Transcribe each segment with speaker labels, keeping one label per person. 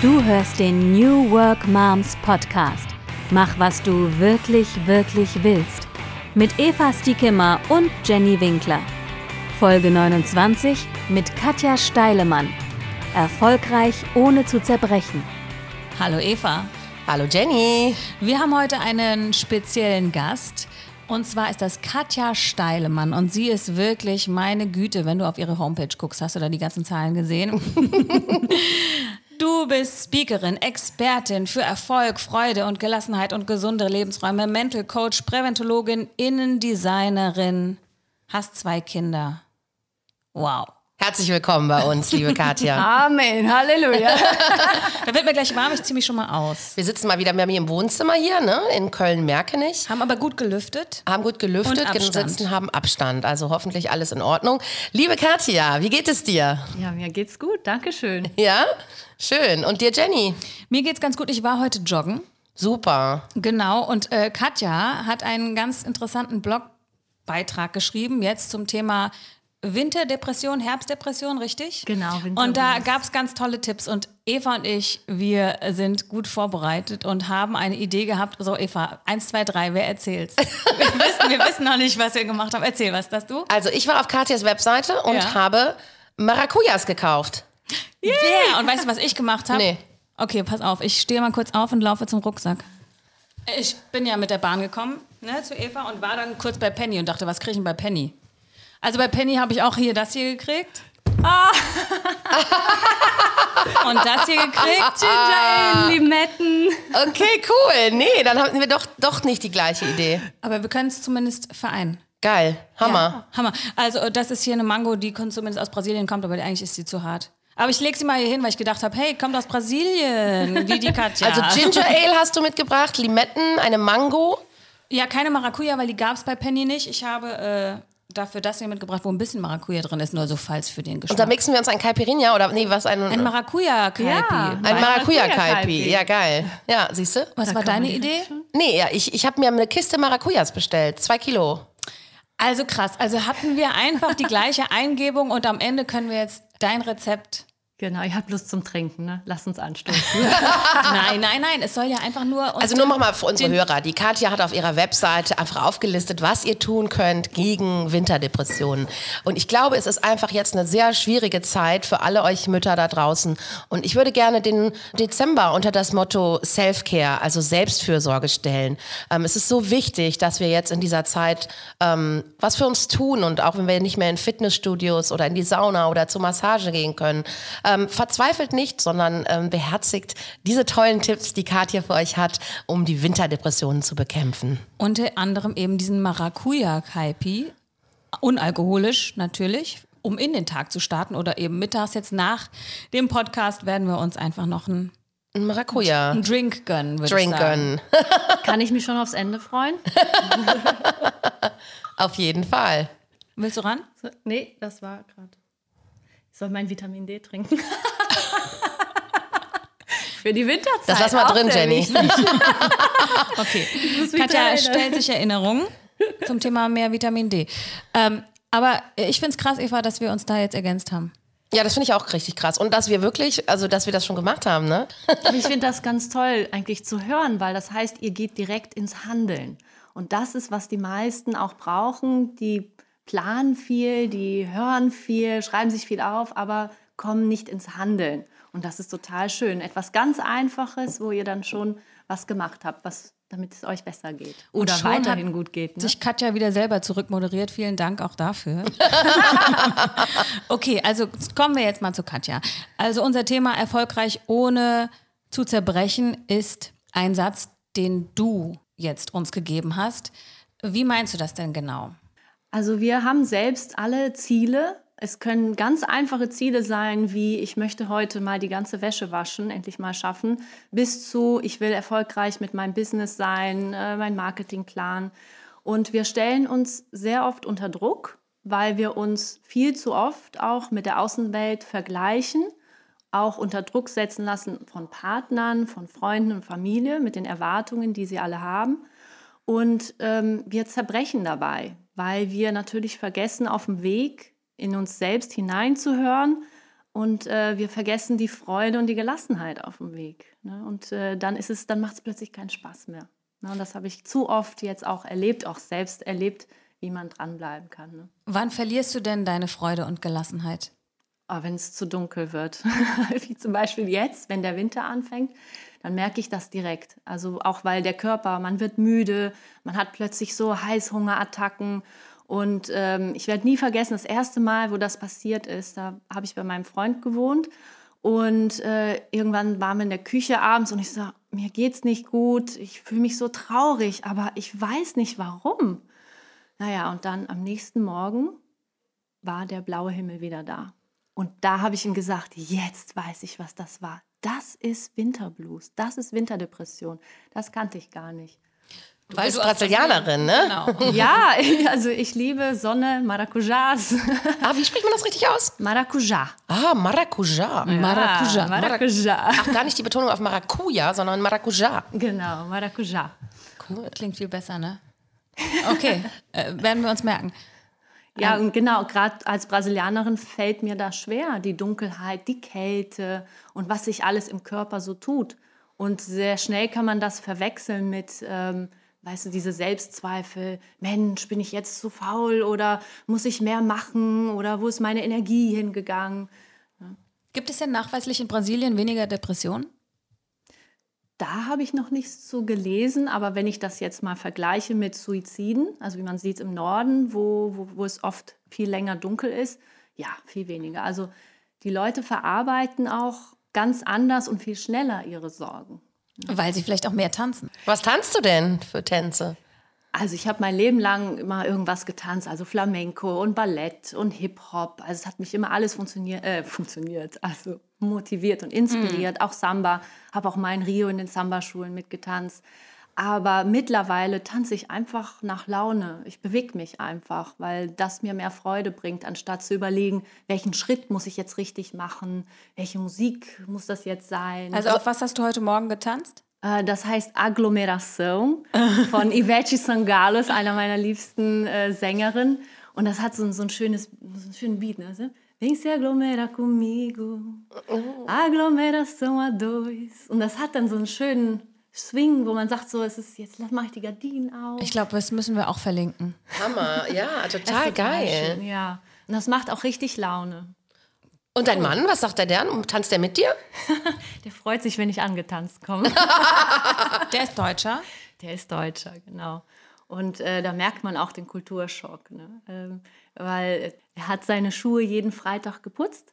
Speaker 1: Du hörst den New Work Moms Podcast. Mach, was du wirklich, wirklich willst. Mit Eva Stiekemmer und Jenny Winkler. Folge 29 mit Katja Steilemann. Erfolgreich ohne zu zerbrechen.
Speaker 2: Hallo Eva.
Speaker 3: Hallo Jenny.
Speaker 2: Wir haben heute einen speziellen Gast. Und zwar ist das Katja Steilemann. Und sie ist wirklich meine Güte, wenn du auf ihre Homepage guckst. Hast du da die ganzen Zahlen gesehen? Du bist Speakerin, Expertin für Erfolg, Freude und Gelassenheit und gesunde Lebensräume, Mental Coach, Präventologin, Innendesignerin, hast zwei Kinder. Wow.
Speaker 3: Herzlich willkommen bei uns, liebe Katja.
Speaker 4: Amen, Halleluja.
Speaker 2: da wird mir gleich warm, ich ziehe mich schon mal aus.
Speaker 3: Wir sitzen mal wieder bei mir im Wohnzimmer hier, ne, in Köln-Merkenich.
Speaker 2: Haben aber gut gelüftet.
Speaker 3: Haben gut gelüftet,
Speaker 2: und Abstand.
Speaker 3: sitzen, haben Abstand. Also hoffentlich alles in Ordnung. Liebe Katja, wie geht es dir?
Speaker 4: Ja, mir geht's gut, danke schön.
Speaker 3: Ja, schön. Und dir, Jenny?
Speaker 2: Mir geht's ganz gut. Ich war heute joggen.
Speaker 3: Super.
Speaker 2: Genau. Und äh, Katja hat einen ganz interessanten Blogbeitrag geschrieben, jetzt zum Thema Winterdepression, Herbstdepression, richtig?
Speaker 4: Genau.
Speaker 2: Winter und da gab es ganz tolle Tipps. Und Eva und ich, wir sind gut vorbereitet und haben eine Idee gehabt. So, Eva, eins, zwei, drei, wer erzählt's? wir, wissen, wir wissen noch nicht, was wir gemacht haben. Erzähl, was das du?
Speaker 3: Also, ich war auf Katjas Webseite und ja. habe Maracujas gekauft.
Speaker 2: Yeah. yeah! Und weißt du, was ich gemacht habe?
Speaker 3: Nee.
Speaker 2: Okay, pass auf. Ich stehe mal kurz auf und laufe zum Rucksack. Ich bin ja mit der Bahn gekommen ne, zu Eva und war dann kurz bei Penny und dachte, was kriege ich denn bei Penny? Also bei Penny habe ich auch hier das hier gekriegt. Ah. Und das hier gekriegt.
Speaker 4: Ginger Ale, Limetten.
Speaker 3: Okay, cool. Nee, dann hatten wir doch, doch nicht die gleiche Idee.
Speaker 2: Aber wir können es zumindest vereinen.
Speaker 3: Geil. Hammer.
Speaker 2: Ja, Hammer. Also das ist hier eine Mango, die zumindest aus Brasilien kommt, aber eigentlich ist sie zu hart. Aber ich lege sie mal hier hin, weil ich gedacht habe, hey, kommt aus Brasilien, wie die Katja.
Speaker 3: Also Ginger Ale hast du mitgebracht, Limetten, eine Mango.
Speaker 2: Ja, keine Maracuja, weil die gab es bei Penny nicht. Ich habe äh, dafür das hier mitgebracht, wo ein bisschen Maracuja drin ist, nur so falls für den Geschmack.
Speaker 3: Und da mixen wir uns ein Caipirinha oder nee, was ein
Speaker 2: ein Maracuja Kaipi. Ja,
Speaker 3: ein Maracuja Kaipi. Ja, geil. Ja, siehst du?
Speaker 2: Was da war deine Idee?
Speaker 3: Nee, ja, ich, ich habe mir eine Kiste Maracujas bestellt, zwei Kilo.
Speaker 2: Also krass. Also hatten wir einfach die gleiche Eingebung und am Ende können wir jetzt dein Rezept
Speaker 4: Genau, ihr habt Lust zum Trinken, ne? Lass uns anstoßen.
Speaker 2: nein, nein, nein, es soll ja einfach nur.
Speaker 3: Also nur mal für unsere Hörer. Die Katja hat auf ihrer Webseite einfach aufgelistet, was ihr tun könnt gegen Winterdepressionen. Und ich glaube, es ist einfach jetzt eine sehr schwierige Zeit für alle euch Mütter da draußen. Und ich würde gerne den Dezember unter das Motto Self-Care, also Selbstfürsorge stellen. Ähm, es ist so wichtig, dass wir jetzt in dieser Zeit ähm, was für uns tun und auch wenn wir nicht mehr in Fitnessstudios oder in die Sauna oder zur Massage gehen können ähm, verzweifelt nicht, sondern ähm, beherzigt diese tollen Tipps, die Katja für euch hat, um die Winterdepressionen zu bekämpfen.
Speaker 2: Unter anderem eben diesen Maracuja-Kaipi, unalkoholisch natürlich, um in den Tag zu starten oder eben mittags jetzt nach dem Podcast werden wir uns einfach noch ein
Speaker 3: ein Maracuja.
Speaker 2: Ein Drink gönnen, würde
Speaker 3: Drink
Speaker 2: ich sagen.
Speaker 3: gönnen.
Speaker 4: Kann ich mich schon aufs Ende freuen?
Speaker 3: Auf jeden Fall.
Speaker 2: Willst du ran?
Speaker 4: Nee, das war gerade. Ich soll mein Vitamin D trinken. Für die Winterzeit.
Speaker 3: Das lass mal drin, Jenny.
Speaker 2: okay. Katja stellt sich Erinnerungen zum Thema mehr Vitamin D. Ähm, aber ich finde es krass, Eva, dass wir uns da jetzt ergänzt haben.
Speaker 3: Ja, das finde ich auch richtig krass. Und dass wir wirklich, also dass wir das schon gemacht haben, ne?
Speaker 4: ich finde das ganz toll, eigentlich zu hören, weil das heißt, ihr geht direkt ins Handeln. Und das ist, was die meisten auch brauchen. Die planen viel, die hören viel, schreiben sich viel auf, aber kommen nicht ins Handeln. Und das ist total schön. Etwas ganz Einfaches, wo ihr dann schon was gemacht habt, was, damit es euch besser geht. Oder weiterhin gut geht.
Speaker 2: Ne? Sich Katja wieder selber zurückmoderiert. Vielen Dank auch dafür. okay, also kommen wir jetzt mal zu Katja. Also unser Thema erfolgreich ohne zu zerbrechen ist ein Satz, den du jetzt uns gegeben hast. Wie meinst du das denn genau?
Speaker 4: Also wir haben selbst alle Ziele. Es können ganz einfache Ziele sein, wie ich möchte heute mal die ganze Wäsche waschen, endlich mal schaffen, bis zu ich will erfolgreich mit meinem Business sein, äh, mein Marketingplan. Und wir stellen uns sehr oft unter Druck, weil wir uns viel zu oft auch mit der Außenwelt vergleichen, auch unter Druck setzen lassen von Partnern, von Freunden und Familie mit den Erwartungen, die sie alle haben. Und ähm, wir zerbrechen dabei weil wir natürlich vergessen, auf dem Weg in uns selbst hineinzuhören und äh, wir vergessen die Freude und die Gelassenheit auf dem Weg. Ne? Und äh, dann ist es, dann macht es plötzlich keinen Spaß mehr. Ne? Und das habe ich zu oft jetzt auch erlebt, auch selbst erlebt, wie man dranbleiben kann. Ne?
Speaker 2: Wann verlierst du denn deine Freude und Gelassenheit?
Speaker 4: Oh, wenn es zu dunkel wird, wie zum Beispiel jetzt, wenn der Winter anfängt, dann merke ich das direkt. Also auch weil der Körper, man wird müde, man hat plötzlich so Heißhungerattacken und ähm, ich werde nie vergessen, das erste Mal, wo das passiert ist, da habe ich bei meinem Freund gewohnt. Und äh, irgendwann waren wir in der Küche abends und ich sage, mir geht's nicht gut, ich fühle mich so traurig, aber ich weiß nicht warum. Naja, und dann am nächsten Morgen war der blaue Himmel wieder da. Und da habe ich ihm gesagt, jetzt weiß ich, was das war. Das ist Winterblues, das ist Winterdepression. Das kannte ich gar nicht.
Speaker 3: Du Weil bist du Brasilianerin, ne?
Speaker 4: Genau. ja, also ich liebe Sonne, Maracujás.
Speaker 3: Ah, wie spricht man das richtig aus?
Speaker 4: Maracujá.
Speaker 3: Ah, Maracujá.
Speaker 4: Ja, Maracujá.
Speaker 3: Maracujá. Ach, gar nicht die Betonung auf Maracuja, sondern Maracujá.
Speaker 4: Genau, Maracujá.
Speaker 2: Cool. Klingt viel besser, ne? Okay, äh, werden wir uns merken.
Speaker 4: Ja, und genau, gerade als Brasilianerin fällt mir das schwer, die Dunkelheit, die Kälte und was sich alles im Körper so tut. Und sehr schnell kann man das verwechseln mit ähm, weißt du, diese Selbstzweifel, Mensch, bin ich jetzt zu faul oder muss ich mehr machen oder wo ist meine Energie hingegangen?
Speaker 2: Ja. Gibt es denn nachweislich in Brasilien weniger Depressionen?
Speaker 4: Da habe ich noch nichts zu gelesen, aber wenn ich das jetzt mal vergleiche mit Suiziden, also wie man sieht im Norden, wo, wo, wo es oft viel länger dunkel ist, ja, viel weniger. Also die Leute verarbeiten auch ganz anders und viel schneller ihre Sorgen.
Speaker 2: Weil sie vielleicht auch mehr tanzen.
Speaker 3: Was tanzt du denn für Tänze?
Speaker 4: Also ich habe mein Leben lang immer irgendwas getanzt, also Flamenco und Ballett und Hip-Hop. Also es hat mich immer alles funktioniert, äh, funktioniert, also motiviert und inspiriert. Mhm. Auch Samba, habe auch mal in Rio in den Samba-Schulen mitgetanzt. Aber mittlerweile tanze ich einfach nach Laune. Ich bewege mich einfach, weil das mir mehr Freude bringt, anstatt zu überlegen, welchen Schritt muss ich jetzt richtig machen, welche Musik muss das jetzt sein.
Speaker 2: Also auf was hast du heute Morgen getanzt?
Speaker 4: Äh, das heißt Agglomeração von Ivete Sangalo, einer meiner liebsten äh, Sängerinnen. Und das hat so, so ein schönes, so einen schönen Beat. Ne? Vem se aglomera comigo, oh. aglomeração a dois. Und das hat dann so einen schönen Swing, wo man sagt, so, es ist jetzt mache ich die Gardinen auf.
Speaker 2: Ich glaube, das müssen wir auch verlinken.
Speaker 3: Hammer, ja, total geil.
Speaker 4: Schön, ja. Und das macht auch richtig Laune.
Speaker 3: Und dein Mann, was sagt er denn? Tanzt er mit dir?
Speaker 4: Der freut sich, wenn ich angetanzt komme.
Speaker 2: Der ist Deutscher?
Speaker 4: Der ist Deutscher, genau. Und äh, da merkt man auch den Kulturschock, ne? ähm, weil er hat seine Schuhe jeden Freitag geputzt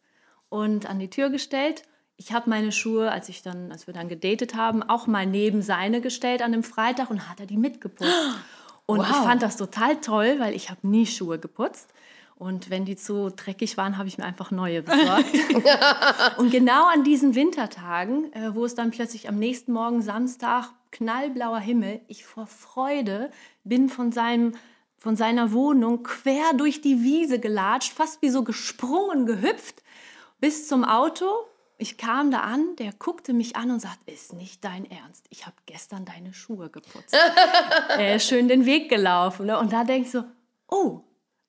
Speaker 4: und an die Tür gestellt ich habe meine Schuhe, als ich dann, als wir dann gedatet haben, auch mal neben seine gestellt an einem Freitag und hat er die mitgeputzt. Und wow. ich fand das total toll, weil ich habe nie Schuhe geputzt. Und wenn die zu dreckig waren, habe ich mir einfach neue besorgt. und genau an diesen Wintertagen, äh, wo es dann plötzlich am nächsten Morgen Samstag knallblauer Himmel, ich vor Freude bin von seinem von seiner Wohnung quer durch die Wiese gelatscht, fast wie so gesprungen, gehüpft bis zum Auto ich kam da an, der guckte mich an und sagt, ist nicht dein Ernst. Ich habe gestern deine Schuhe geputzt. er ist schön den Weg gelaufen. Ne? Und da denke ich so, oh,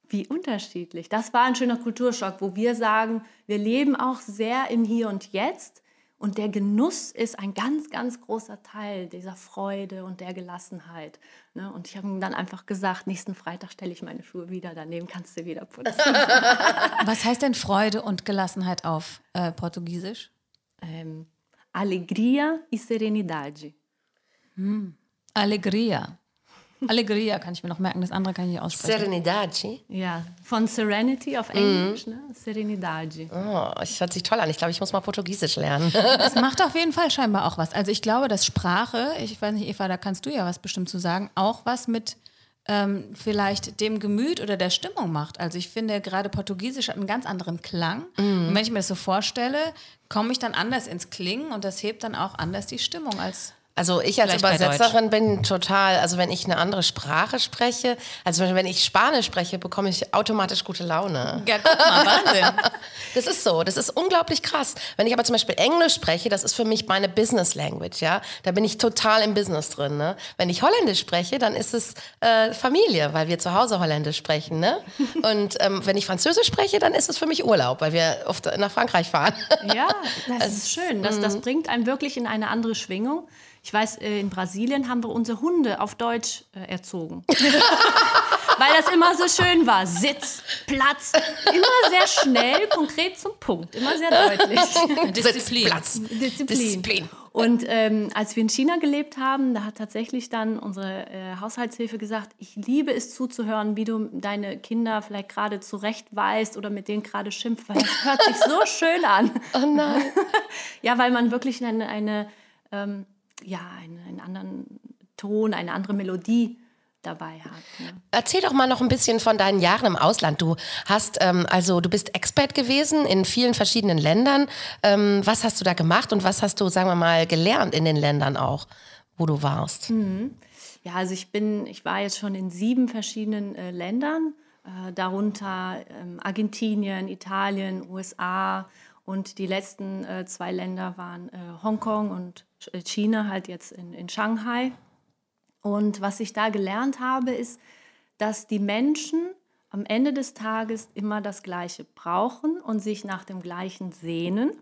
Speaker 4: wie unterschiedlich. Das war ein schöner Kulturschock, wo wir sagen, wir leben auch sehr im Hier und Jetzt. Und der Genuss ist ein ganz, ganz großer Teil dieser Freude und der Gelassenheit. Ne? Und ich habe ihm dann einfach gesagt, nächsten Freitag stelle ich meine Schuhe wieder, daneben kannst du wieder putzen.
Speaker 2: Was heißt denn Freude und Gelassenheit auf äh, Portugiesisch?
Speaker 4: Ähm, alegria e serenidade.
Speaker 2: Hm. Alegria. Allegria kann ich mir noch merken, das andere kann ich nicht aussprechen.
Speaker 3: Serenidade?
Speaker 4: Ja, von Serenity auf Englisch, mm. ne? Serenidade.
Speaker 3: Oh, das hört sich toll an. Ich glaube, ich muss mal Portugiesisch lernen.
Speaker 2: Das macht auf jeden Fall scheinbar auch was. Also ich glaube, dass Sprache, ich weiß nicht, Eva, da kannst du ja was bestimmt zu sagen, auch was mit ähm, vielleicht dem Gemüt oder der Stimmung macht. Also ich finde, gerade Portugiesisch hat einen ganz anderen Klang. Mm. Und wenn ich mir das so vorstelle, komme ich dann anders ins Klingen und das hebt dann auch anders die Stimmung als
Speaker 3: Also ich als
Speaker 2: Vielleicht
Speaker 3: Übersetzerin bin total, also wenn ich eine andere Sprache spreche, also wenn ich Spanisch spreche, bekomme ich automatisch gute Laune.
Speaker 2: Ja, guck mal, Wahnsinn.
Speaker 3: Das ist so, das ist unglaublich krass. Wenn ich aber zum Beispiel Englisch spreche, das ist für mich meine Business Language, ja. Da bin ich total im Business drin. Ne? Wenn ich Holländisch spreche, dann ist es äh, Familie, weil wir zu Hause Holländisch sprechen. Ne? Und ähm, wenn ich Französisch spreche, dann ist es für mich Urlaub, weil wir oft nach Frankreich fahren.
Speaker 4: Ja, das ist schön. Das, das bringt einen wirklich in eine andere Schwingung. Ich weiß, äh, in Brasilien haben wir unsere Hunde auf Deutsch äh, erzogen. Weil das immer so schön war. Sitz, Platz, immer sehr schnell, konkret zum Punkt, immer sehr deutlich.
Speaker 2: Disziplin.
Speaker 3: Platz.
Speaker 4: Disziplin.
Speaker 3: Disziplin.
Speaker 4: Und ähm, als wir in China gelebt haben, da hat tatsächlich dann unsere äh, Haushaltshilfe gesagt, ich liebe es zuzuhören, wie du deine Kinder vielleicht gerade zurechtweist oder mit denen gerade schimpft, weil das hört sich so schön an.
Speaker 3: Oh nein.
Speaker 4: Ja, weil man wirklich eine, eine ähm, ja, einen, einen anderen Ton, eine andere Melodie dabei hat. Ne?
Speaker 3: Erzähl doch mal noch ein bisschen von deinen Jahren im Ausland. Du hast ähm, also du bist Expert gewesen in vielen verschiedenen Ländern. Ähm, was hast du da gemacht und was hast du, sagen wir mal, gelernt in den Ländern auch, wo du warst?
Speaker 4: Ja, also ich bin, ich war jetzt schon in sieben verschiedenen äh, Ländern, äh, darunter ähm, Argentinien, Italien, USA und die letzten äh, zwei Länder waren äh, Hongkong und Ch- China, halt jetzt in, in Shanghai. Und was ich da gelernt habe, ist, dass die Menschen am Ende des Tages immer das Gleiche brauchen und sich nach dem Gleichen sehnen.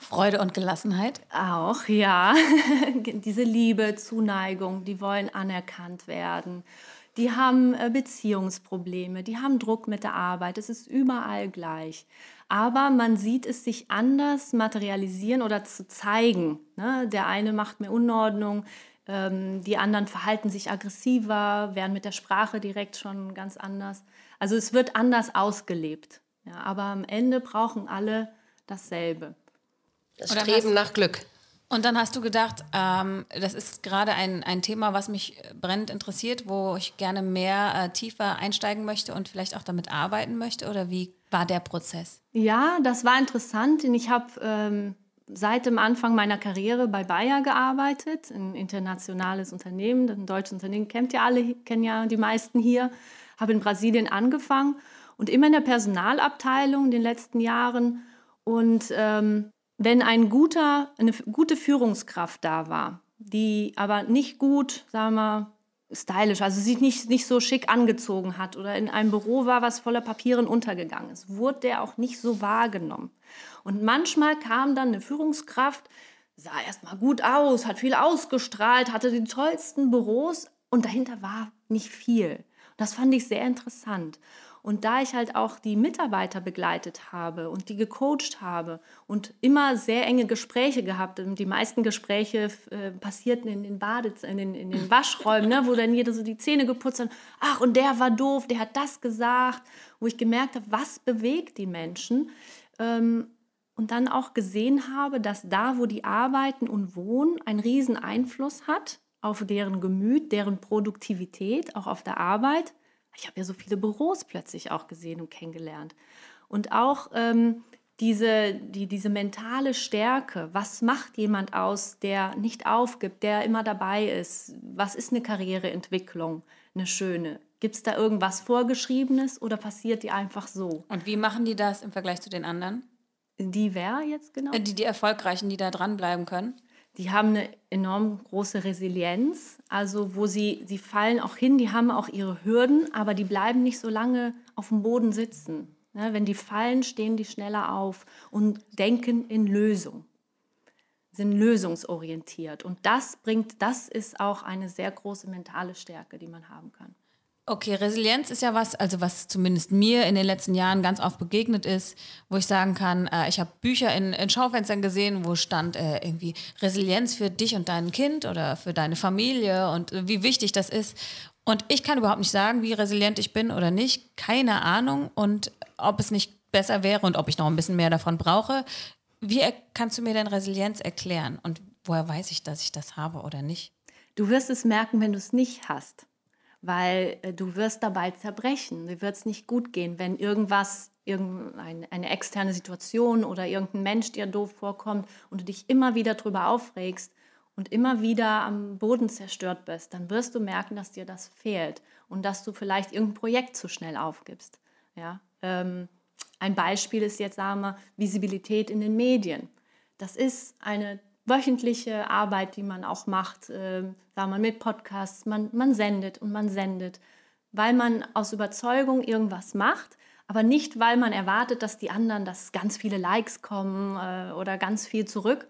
Speaker 2: Freude und Gelassenheit.
Speaker 4: Auch, ja. Diese Liebe, Zuneigung, die wollen anerkannt werden. Die haben äh, Beziehungsprobleme, die haben Druck mit der Arbeit. Es ist überall gleich. Aber man sieht es sich anders materialisieren oder zu zeigen. Ne? Der eine macht mehr Unordnung, ähm, die anderen verhalten sich aggressiver, werden mit der Sprache direkt schon ganz anders. Also es wird anders ausgelebt. Ja, aber am Ende brauchen alle dasselbe.
Speaker 3: Das
Speaker 2: Oder
Speaker 3: Streben
Speaker 2: hast-
Speaker 3: nach Glück.
Speaker 2: Und dann hast du gedacht, ähm, das ist gerade ein, ein Thema, was mich brennend interessiert, wo ich gerne mehr äh, tiefer einsteigen möchte und vielleicht auch damit arbeiten möchte. Oder wie war der Prozess?
Speaker 4: Ja, das war interessant. Ich habe ähm, seit dem Anfang meiner Karriere bei Bayer gearbeitet, ein internationales Unternehmen, ein deutsches Unternehmen kennt ja alle, kennen ja die meisten hier. Habe in Brasilien angefangen und immer in der Personalabteilung in den letzten Jahren. Und ähm, wenn ein guter, eine gute Führungskraft da war, die aber nicht gut, sagen wir mal, stylisch, also sich nicht, nicht so schick angezogen hat oder in einem Büro war, was voller Papieren untergegangen ist, wurde der auch nicht so wahrgenommen. Und manchmal kam dann eine Führungskraft, sah erstmal gut aus, hat viel ausgestrahlt, hatte die tollsten Büros und dahinter war nicht viel. Das fand ich sehr interessant. Und da ich halt auch die Mitarbeiter begleitet habe und die gecoacht habe und immer sehr enge Gespräche gehabt, und die meisten Gespräche äh, passierten in den Badez in den, in den Waschräumen, ne, wo dann jeder so die Zähne geputzt hat. Ach, und der war doof, der hat das gesagt, wo ich gemerkt habe, was bewegt die Menschen. Ähm, und dann auch gesehen habe, dass da, wo die arbeiten und wohnen, einen riesen Einfluss hat auf deren Gemüt, deren Produktivität, auch auf der Arbeit. Ich habe ja so viele Büros plötzlich auch gesehen und kennengelernt. Und auch ähm, diese, die, diese mentale Stärke, was macht jemand aus, der nicht aufgibt, der immer dabei ist? Was ist eine Karriereentwicklung, eine schöne? Gibt es da irgendwas Vorgeschriebenes oder passiert die einfach so?
Speaker 2: Und wie machen die das im Vergleich zu den anderen?
Speaker 4: Die wer jetzt genau?
Speaker 2: Äh, Die, die Erfolgreichen, die da dranbleiben können?
Speaker 4: Die haben eine enorm große Resilienz, also wo sie, sie fallen auch hin, die haben auch ihre Hürden, aber die bleiben nicht so lange auf dem Boden sitzen. Ne, wenn die fallen, stehen die schneller auf und denken in Lösung, sind lösungsorientiert. Und das bringt, das ist auch eine sehr große mentale Stärke, die man haben kann.
Speaker 2: Okay, Resilienz ist ja was, also was zumindest mir in den letzten Jahren ganz oft begegnet ist, wo ich sagen kann, äh, ich habe Bücher in, in Schaufenstern gesehen, wo stand äh, irgendwie Resilienz für dich und dein Kind oder für deine Familie und äh, wie wichtig das ist. Und ich kann überhaupt nicht sagen, wie resilient ich bin oder nicht. Keine Ahnung. Und ob es nicht besser wäre und ob ich noch ein bisschen mehr davon brauche. Wie kannst du mir denn Resilienz erklären? Und woher weiß ich, dass ich das habe oder nicht?
Speaker 4: Du wirst es merken, wenn du es nicht hast, weil äh, du wirst dabei zerbrechen. Dir wird es nicht gut gehen, wenn irgendwas, irgendeine eine externe Situation oder irgendein Mensch dir doof vorkommt und du dich immer wieder drüber aufregst und immer wieder am Boden zerstört bist, dann wirst du merken, dass dir das fehlt und dass du vielleicht irgendein Projekt zu schnell aufgibst. Ja? Ähm, ein Beispiel ist jetzt, sagen wir, Visibilität in den Medien. Das ist eine wöchentliche Arbeit, die man auch macht, äh, sagen wir mit Podcasts. Man, man sendet und man sendet, weil man aus Überzeugung irgendwas macht, aber nicht, weil man erwartet, dass die anderen, dass ganz viele Likes kommen äh, oder ganz viel zurück.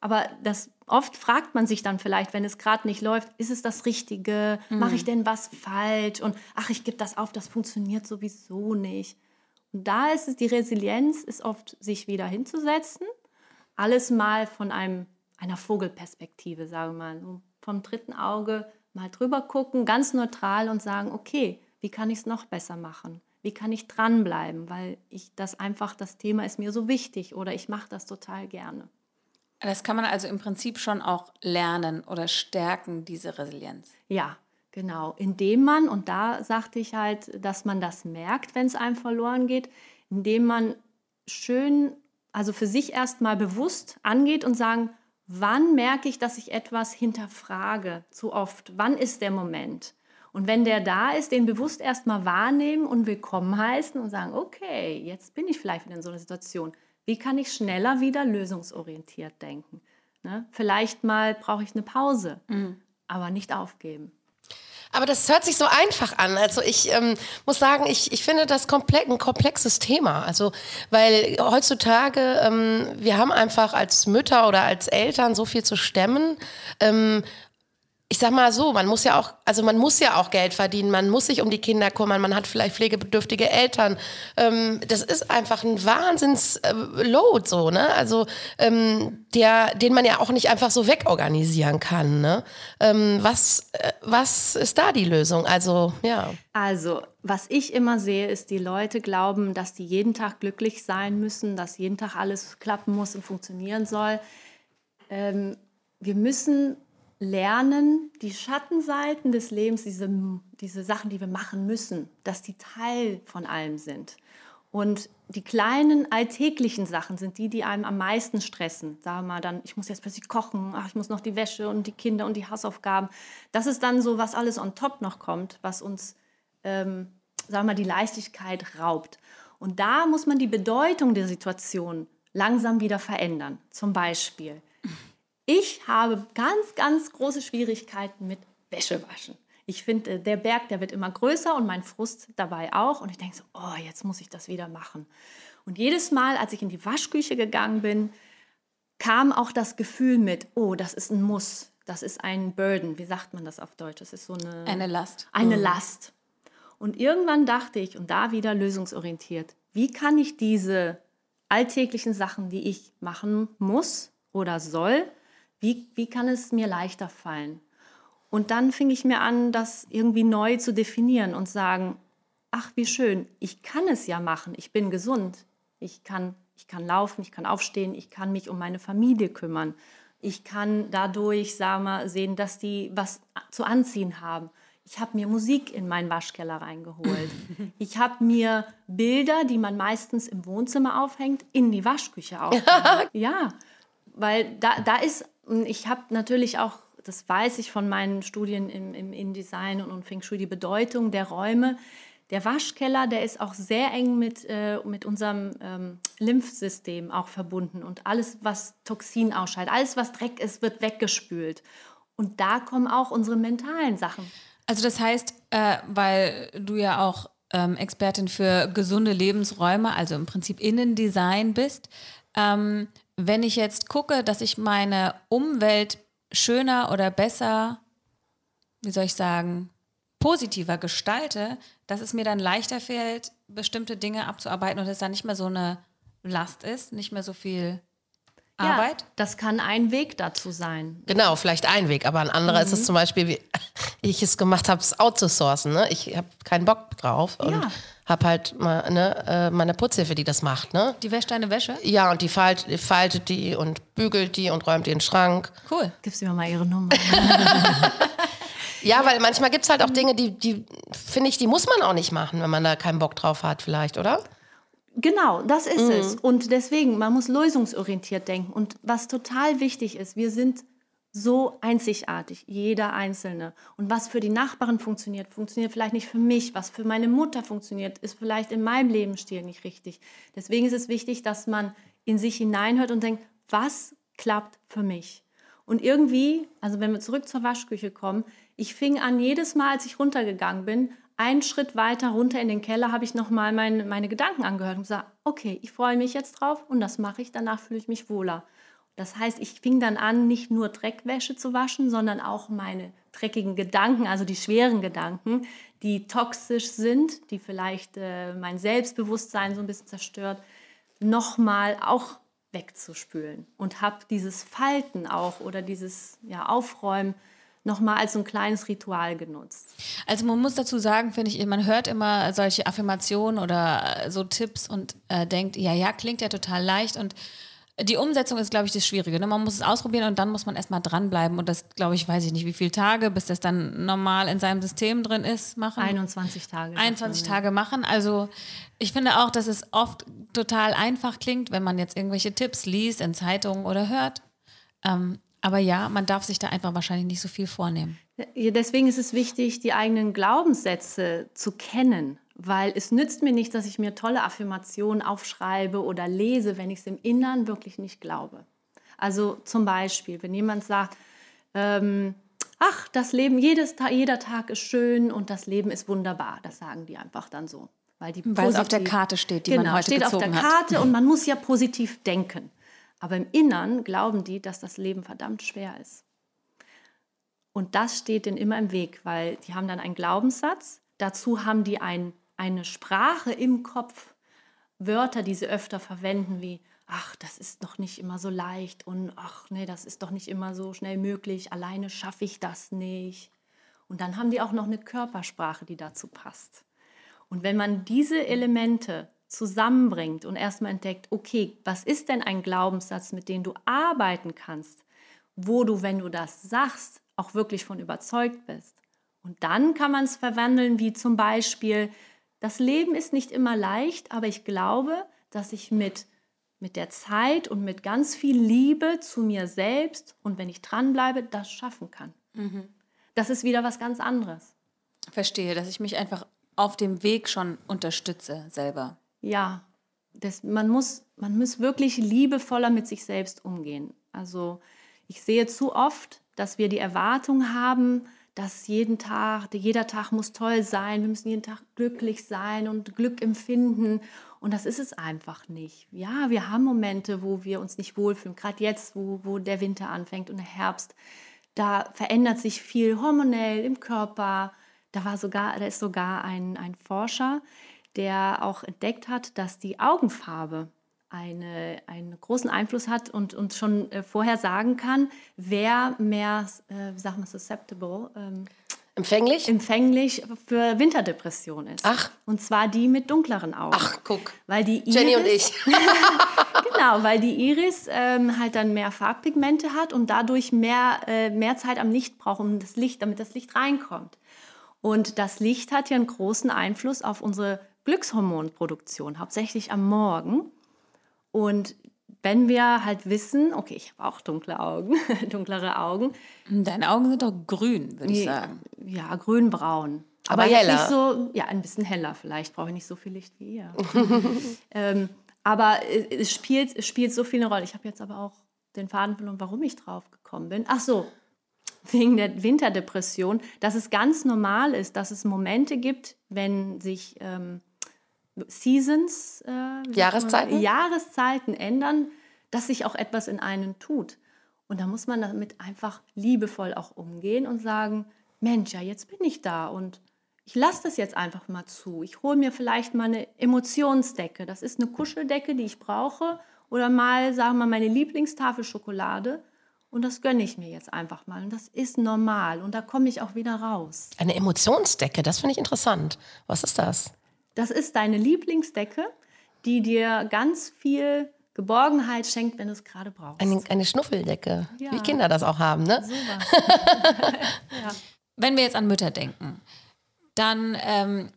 Speaker 4: Aber das oft fragt man sich dann vielleicht, wenn es gerade nicht läuft, ist es das Richtige? Mhm. Mache ich denn was falsch? Und ach, ich gebe das auf, das funktioniert sowieso nicht. Und da ist es die Resilienz, ist oft sich wieder hinzusetzen alles mal von einem, einer Vogelperspektive, sagen wir mal, vom dritten Auge mal drüber gucken, ganz neutral und sagen, okay, wie kann ich es noch besser machen? Wie kann ich dranbleiben? Weil ich das einfach, das Thema ist mir so wichtig oder ich mache das total gerne.
Speaker 2: Das kann man also im Prinzip schon auch lernen oder stärken, diese Resilienz.
Speaker 4: Ja, genau. Indem man, und da sagte ich halt, dass man das merkt, wenn es einem verloren geht, indem man schön also für sich erstmal bewusst angeht und sagen, wann merke ich, dass ich etwas hinterfrage zu oft? Wann ist der Moment? Und wenn der da ist, den bewusst erstmal wahrnehmen und willkommen heißen und sagen, okay, jetzt bin ich vielleicht wieder in so einer Situation. Wie kann ich schneller wieder lösungsorientiert denken? Ne? Vielleicht mal brauche ich eine Pause, mhm. aber nicht aufgeben.
Speaker 3: Aber das hört sich so einfach an. Also ich ähm, muss sagen, ich, ich finde das komple ein komplexes Thema. Also weil heutzutage ähm, wir haben einfach als Mütter oder als Eltern so viel zu stemmen. Ähm, ich sag mal so, man muss ja auch, also man muss ja auch Geld verdienen, man muss sich um die Kinder kümmern, man hat vielleicht pflegebedürftige Eltern. Ähm, das ist einfach ein Wahnsinns-Load, äh, so, ne? Also ähm, der, den man ja auch nicht einfach so wegorganisieren kann. Ne? Ähm, was, äh, was ist da die Lösung? Also, ja.
Speaker 4: Also, was ich immer sehe, ist, die Leute glauben, dass die jeden Tag glücklich sein müssen, dass jeden Tag alles klappen muss und funktionieren soll. Ähm, wir müssen lernen, die Schattenseiten des Lebens, diese, diese Sachen, die wir machen müssen, dass die Teil von allem sind. Und die kleinen alltäglichen Sachen sind die, die einem am meisten stressen. Sagen wir mal dann, ich muss jetzt plötzlich kochen, ach, ich muss noch die Wäsche und die Kinder und die Hausaufgaben. Das ist dann so, was alles on top noch kommt, was uns, ähm, sagen wir mal, die Leichtigkeit raubt. Und da muss man die Bedeutung der Situation langsam wieder verändern. Zum Beispiel, ich habe ganz, ganz große Schwierigkeiten mit Wäschewaschen. Ich finde, äh, der Berg, der wird immer größer und mein Frust dabei auch. Und ich denke so, oh, jetzt muss ich das wieder machen. Und jedes Mal, als ich in die Waschküche gegangen bin, kam auch das Gefühl mit, oh, das ist ein Muss, das ist ein Burden. Wie sagt man das auf Deutsch? Das ist so eine...
Speaker 2: Eine Last.
Speaker 4: Eine mhm. Last. Und irgendwann dachte ich, und da wieder lösungsorientiert, wie kann ich diese alltäglichen Sachen, die ich machen muss oder soll, wie, wie kann es mir leichter fallen? Und dann fing ich mir an, das irgendwie neu zu definieren und sagen, ach, wie schön, ich kann es ja machen, ich bin gesund, ich kann, ich kann laufen, ich kann aufstehen, ich kann mich um meine Familie kümmern, ich kann dadurch sag mal, sehen, dass die was zu anziehen haben. Ich habe mir Musik in meinen Waschkeller reingeholt. Ich habe mir Bilder, die man meistens im Wohnzimmer aufhängt, in die Waschküche aufgehängt. ja, weil da, da ist ich habe natürlich auch, das weiß ich von meinen Studien im, im InDesign und, und Feng Shui, die Bedeutung der Räume. Der Waschkeller, der ist auch sehr eng mit, äh, mit unserem ähm, Lymphsystem auch verbunden. Und alles, was Toxin ausscheidet, alles, was Dreck ist, wird weggespült. Und da kommen auch unsere mentalen Sachen.
Speaker 2: Also das heißt, äh, weil du ja auch ähm, Expertin für gesunde Lebensräume, also im Prinzip Innendesign bist, ähm, wenn ich jetzt gucke, dass ich meine Umwelt schöner oder besser, wie soll ich sagen, positiver gestalte, dass es mir dann leichter fällt, bestimmte Dinge abzuarbeiten und es dann nicht mehr so eine Last ist, nicht mehr so viel Arbeit? Ja,
Speaker 4: das kann ein Weg dazu sein.
Speaker 3: Genau, vielleicht ein Weg, aber ein anderer mhm. ist es mhm. zum Beispiel, wie ich es gemacht habe, es outzusourcen. Ne? Ich habe keinen Bock drauf und ja. habe halt mal, ne, äh, meine Putzhilfe, die das macht. Ne?
Speaker 2: Die wäscht deine Wäsche?
Speaker 3: Ja, und die faltet, faltet die und bügelt die und räumt die in den Schrank.
Speaker 2: Cool.
Speaker 4: Gibst du mir mal ihre Nummer?
Speaker 3: ja, weil manchmal gibt es halt auch Dinge, die, die finde ich, die muss man auch nicht machen, wenn man da keinen Bock drauf hat, vielleicht, oder?
Speaker 4: Genau, das ist mhm. es. Und deswegen, man muss lösungsorientiert denken. Und was total wichtig ist, wir sind so einzigartig, jeder Einzelne. Und was für die Nachbarn funktioniert, funktioniert vielleicht nicht für mich. Was für meine Mutter funktioniert, ist vielleicht in meinem Lebensstil nicht richtig. Deswegen ist es wichtig, dass man in sich hineinhört und denkt, was klappt für mich? Und irgendwie, also wenn wir zurück zur Waschküche kommen, ich fing an, jedes Mal, als ich runtergegangen bin, einen Schritt weiter runter in den Keller, habe ich nochmal meine, meine Gedanken angehört und gesagt, okay, ich freue mich jetzt drauf und das mache ich, danach fühle ich mich wohler. Das heißt, ich fing dann an, nicht nur Dreckwäsche zu waschen, sondern auch meine dreckigen Gedanken, also die schweren Gedanken, die toxisch sind, die vielleicht äh, mein Selbstbewusstsein so ein bisschen zerstört, nochmal auch wegzuspülen. Und habe dieses Falten auch oder dieses ja, Aufräumen nochmal als so ein kleines Ritual genutzt.
Speaker 2: Also man muss dazu sagen, finde ich, man hört immer solche Affirmationen oder so Tipps und äh, denkt, ja, ja, klingt ja total leicht und die Umsetzung ist, glaube ich, das Schwierige. Ne? Man muss es ausprobieren und dann muss man erstmal dranbleiben. Und das, glaube ich, weiß ich nicht, wie viele Tage, bis das dann normal in seinem System drin ist, machen.
Speaker 4: 21 Tage.
Speaker 2: 21 Tage machen. Also ich finde auch, dass es oft total einfach klingt, wenn man jetzt irgendwelche Tipps liest in Zeitungen oder hört. Ähm, aber ja, man darf sich da einfach wahrscheinlich nicht so viel vornehmen.
Speaker 4: Deswegen ist es wichtig, die eigenen Glaubenssätze zu kennen weil es nützt mir nicht, dass ich mir tolle Affirmationen aufschreibe oder lese, wenn ich es im Innern wirklich nicht glaube. Also zum Beispiel, wenn jemand sagt, ähm, ach, das Leben, jedes, jeder Tag ist schön und das Leben ist wunderbar, das sagen die einfach dann so.
Speaker 2: Weil, die weil es auf der Karte steht, die
Speaker 4: genau,
Speaker 2: man heute
Speaker 4: steht auf der Karte
Speaker 2: hat.
Speaker 4: und man muss ja positiv denken. Aber im Innern glauben die, dass das Leben verdammt schwer ist. Und das steht denen immer im Weg, weil die haben dann einen Glaubenssatz, dazu haben die ein eine Sprache im Kopf, Wörter, die sie öfter verwenden, wie ach, das ist doch nicht immer so leicht und ach, nee, das ist doch nicht immer so schnell möglich, alleine schaffe ich das nicht. Und dann haben die auch noch eine Körpersprache, die dazu passt. Und wenn man diese Elemente zusammenbringt und erstmal entdeckt, okay, was ist denn ein Glaubenssatz, mit dem du arbeiten kannst, wo du, wenn du das sagst, auch wirklich von überzeugt bist. Und dann kann man es verwandeln, wie zum Beispiel, das Leben ist nicht immer leicht, aber ich glaube, dass ich mit, mit der Zeit und mit ganz viel Liebe zu mir selbst und wenn ich dranbleibe, das schaffen kann. Mhm. Das ist wieder was ganz anderes.
Speaker 2: Verstehe, dass ich mich einfach auf dem Weg schon unterstütze selber.
Speaker 4: Ja, das, man, muss, man muss wirklich liebevoller mit sich selbst umgehen. Also ich sehe zu oft, dass wir die Erwartung haben, dass jeden Tag, jeder Tag muss toll sein, wir müssen jeden Tag glücklich sein und Glück empfinden. Und das ist es einfach nicht. Ja, wir haben Momente, wo wir uns nicht wohlfühlen, gerade jetzt, wo, wo der Winter anfängt und der Herbst. Da verändert sich viel hormonell im Körper. Da, war sogar, da ist sogar ein, ein Forscher, der auch entdeckt hat, dass die Augenfarbe eine, einen großen Einfluss hat und uns schon äh, vorher sagen kann, wer mehr, äh, wie sagt man, susceptible, ähm,
Speaker 3: empfänglich?
Speaker 4: empfänglich für Winterdepression ist.
Speaker 3: Ach.
Speaker 4: Und zwar die mit dunkleren Augen.
Speaker 3: Ach, guck.
Speaker 4: Weil die Iris,
Speaker 3: Jenny und ich.
Speaker 4: genau, weil die Iris ähm, halt dann mehr Farbpigmente hat und dadurch mehr, äh, mehr Zeit am Licht braucht, um das Licht, damit das Licht reinkommt. Und das Licht hat ja einen großen Einfluss auf unsere Glückshormonproduktion, hauptsächlich am Morgen. Und wenn wir halt wissen, okay, ich habe auch dunkle Augen, dunklere Augen.
Speaker 2: Deine Augen sind doch grün, würde ich sagen.
Speaker 4: Ja, grün-braun.
Speaker 3: Aber, aber heller.
Speaker 4: Nicht so, ja, ein bisschen heller vielleicht. Brauche ich nicht so viel Licht wie ihr. ähm, aber es spielt, es spielt so viel eine Rolle. Ich habe jetzt aber auch den Faden verloren, warum ich drauf gekommen bin. Ach so, wegen der Winterdepression, dass es ganz normal ist, dass es Momente gibt, wenn sich ähm, Seasons,
Speaker 3: äh, Jahreszeiten?
Speaker 4: Jahreszeiten ändern, dass sich auch etwas in einen tut. Und da muss man damit einfach liebevoll auch umgehen und sagen, Mensch, ja, jetzt bin ich da und ich lasse das jetzt einfach mal zu. Ich hole mir vielleicht mal eine Emotionsdecke. Das ist eine Kuscheldecke, die ich brauche. Oder mal, sagen wir mal, meine Lieblingstafel Schokolade. Und das gönne ich mir jetzt einfach mal. Und das ist normal. Und da komme ich auch wieder raus.
Speaker 3: Eine Emotionsdecke, das finde ich interessant. Was ist das?
Speaker 4: Das ist deine Lieblingsdecke, die dir ganz viel Geborgenheit schenkt, wenn du es gerade brauchst.
Speaker 3: Eine, eine Schnuffeldecke, ja. wie Kinder das auch haben, ne?
Speaker 2: Super. ja. Wenn wir jetzt an Mütter denken, dann ähm,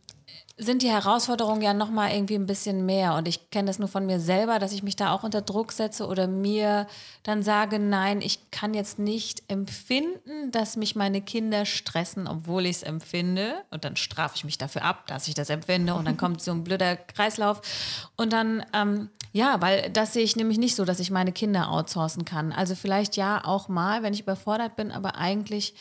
Speaker 2: sind die Herausforderungen ja noch mal irgendwie ein bisschen mehr. Und ich kenne das nur von mir selber, dass ich mich da auch unter Druck setze oder mir dann sage, nein, ich kann jetzt nicht empfinden, dass mich meine Kinder stressen, obwohl ich es empfinde. Und dann strafe ich mich dafür ab, dass ich das empfinde. Und dann kommt so ein blöder Kreislauf. Und dann ähm, ja, weil das sehe ich nämlich nicht so, dass ich meine Kinder outsourcen kann. Also vielleicht ja auch mal, wenn ich überfordert bin, aber eigentlich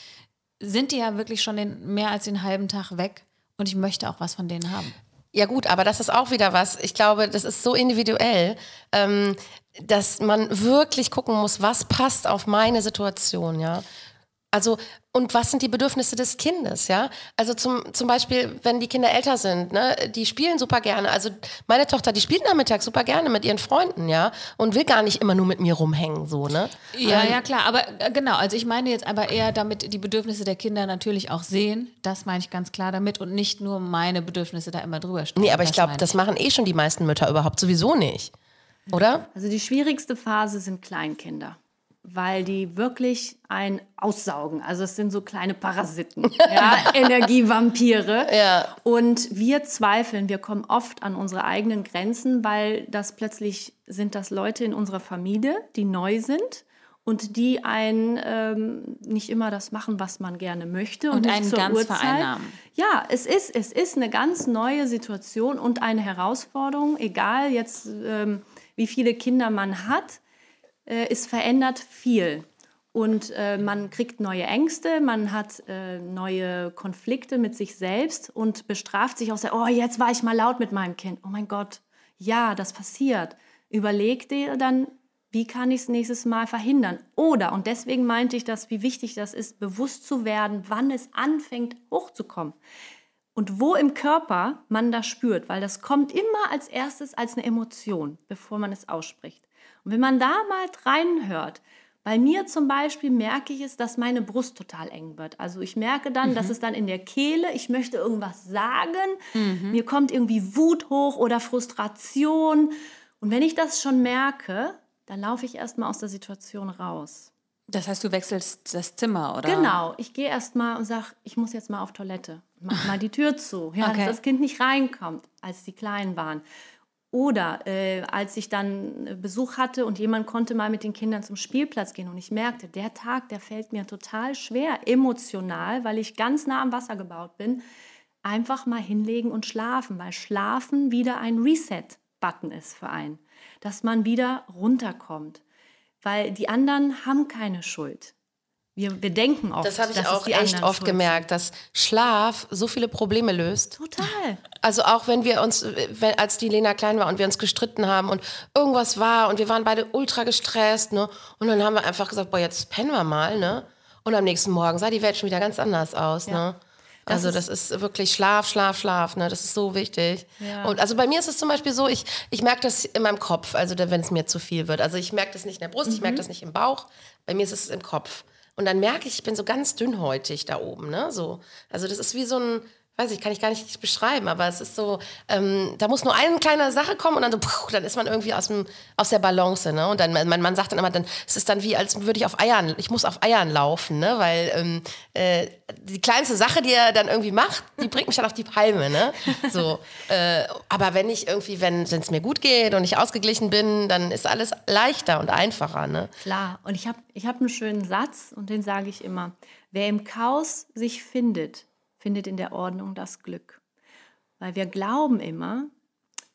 Speaker 2: sind die ja wirklich schon den, mehr als den halben Tag weg und ich möchte auch was von denen haben.
Speaker 3: Ja gut, aber das ist auch wieder was. Ich glaube, das ist so individuell, ähm, dass man wirklich gucken muss, was passt auf meine Situation, ja. Also, und was sind die Bedürfnisse des Kindes, ja? Also zum, zum Beispiel, wenn die Kinder älter sind, ne, die spielen super gerne. Also meine Tochter, die spielt nachmittags super gerne mit ihren Freunden, ja, und will gar nicht immer nur mit mir rumhängen, so, ne?
Speaker 2: Ja, ähm, ja, klar, aber äh, genau, also ich meine jetzt aber eher damit die Bedürfnisse der Kinder natürlich auch sehen, das meine ich ganz klar damit und nicht nur meine Bedürfnisse da immer drüber stehen.
Speaker 3: Nee, aber ich glaube, das machen eh schon die meisten Mütter überhaupt sowieso nicht, oder?
Speaker 4: Also die schwierigste Phase sind Kleinkinder weil die wirklich ein aussaugen. Also es sind so kleine Parasiten, ja, Energievampire. Ja. Und wir zweifeln, wir kommen oft an unsere eigenen Grenzen, weil das plötzlich sind das Leute in unserer Familie, die neu sind und die einen ähm, nicht immer das machen, was man gerne möchte
Speaker 2: und, und einen ganz Uhrzeit. vereinnahmen.
Speaker 4: Ja, es ist es ist eine ganz neue Situation und eine Herausforderung, egal jetzt ähm, wie viele Kinder man hat äh, es verändert viel. Und äh, man kriegt neue Ängste, man hat äh, neue Konflikte mit sich selbst und bestraft sich auch sehr, oh, jetzt war ich mal laut mit meinem Kind. Oh mein Gott, ja, das passiert. Überleg dir dann, wie kann ich es nächstes Mal verhindern? Oder, und deswegen meinte ich das, wie wichtig das ist, bewusst zu werden, wann es anfängt hochzukommen. Und wo im Körper man das spürt, weil das kommt immer als erstes als eine Emotion, bevor man es ausspricht. Und wenn man da mal reinhört, bei mir zum Beispiel merke ich es, dass meine Brust total eng wird. Also ich merke dann, mhm. dass es dann in der Kehle, ich möchte irgendwas sagen, mhm. mir kommt irgendwie Wut hoch oder Frustration. Und wenn ich das schon merke, dann laufe ich erstmal aus der Situation raus.
Speaker 2: Das heißt, du wechselst das Zimmer, oder?
Speaker 4: Genau, ich gehe erstmal und sage, ich muss jetzt mal auf Toilette. Mach mal die Tür zu, ja, okay. dass das Kind nicht reinkommt, als die Kleinen waren. Oder äh, als ich dann Besuch hatte und jemand konnte mal mit den Kindern zum Spielplatz gehen und ich merkte, der Tag, der fällt mir total schwer, emotional, weil ich ganz nah am Wasser gebaut bin, einfach mal hinlegen und schlafen, weil Schlafen wieder ein Reset-Button ist für einen, dass man wieder runterkommt, weil die anderen haben keine Schuld. Wir, wir denken oft.
Speaker 3: Das habe ich auch echt oft gemerkt, dass Schlaf so viele Probleme löst.
Speaker 4: Total.
Speaker 3: Also auch wenn wir uns, wenn, als die Lena klein war und wir uns gestritten haben und irgendwas war und wir waren beide ultra gestresst, ne? Und dann haben wir einfach gesagt, boah, jetzt pennen wir mal, ne? Und am nächsten Morgen sah die Welt schon wieder ganz anders aus, ja. ne? Das also das ist wirklich Schlaf, Schlaf, Schlaf, ne? Das ist so wichtig. Ja. Und also bei mir ist es zum Beispiel so, ich, ich merke das in meinem Kopf, also wenn es mir zu viel wird. Also ich merke das nicht in der Brust, mhm. ich merke das nicht im Bauch, bei mir ist es im Kopf. Und dann merke ich, ich bin so ganz dünnhäutig da oben. Ne? So. Also das ist wie so ein, weiß ich, kann ich gar nicht beschreiben, aber es ist so, ähm, da muss nur eine kleine Sache kommen und dann so, puh, dann ist man irgendwie aus, dem, aus der Balance, ne? Und dann, mein Mann sagt dann immer, dann, es ist dann wie, als würde ich auf Eiern, ich muss auf Eiern laufen, ne? Weil ähm, äh, die kleinste Sache, die er dann irgendwie macht, die bringt mich dann auf die Palme, ne? So, äh, aber wenn ich irgendwie, wenn es mir gut geht und ich ausgeglichen bin, dann ist alles leichter und einfacher, ne?
Speaker 4: Klar, und ich habe ich hab einen schönen Satz und den sage ich immer. Wer im Chaos sich findet, findet in der Ordnung das Glück. Weil wir glauben immer,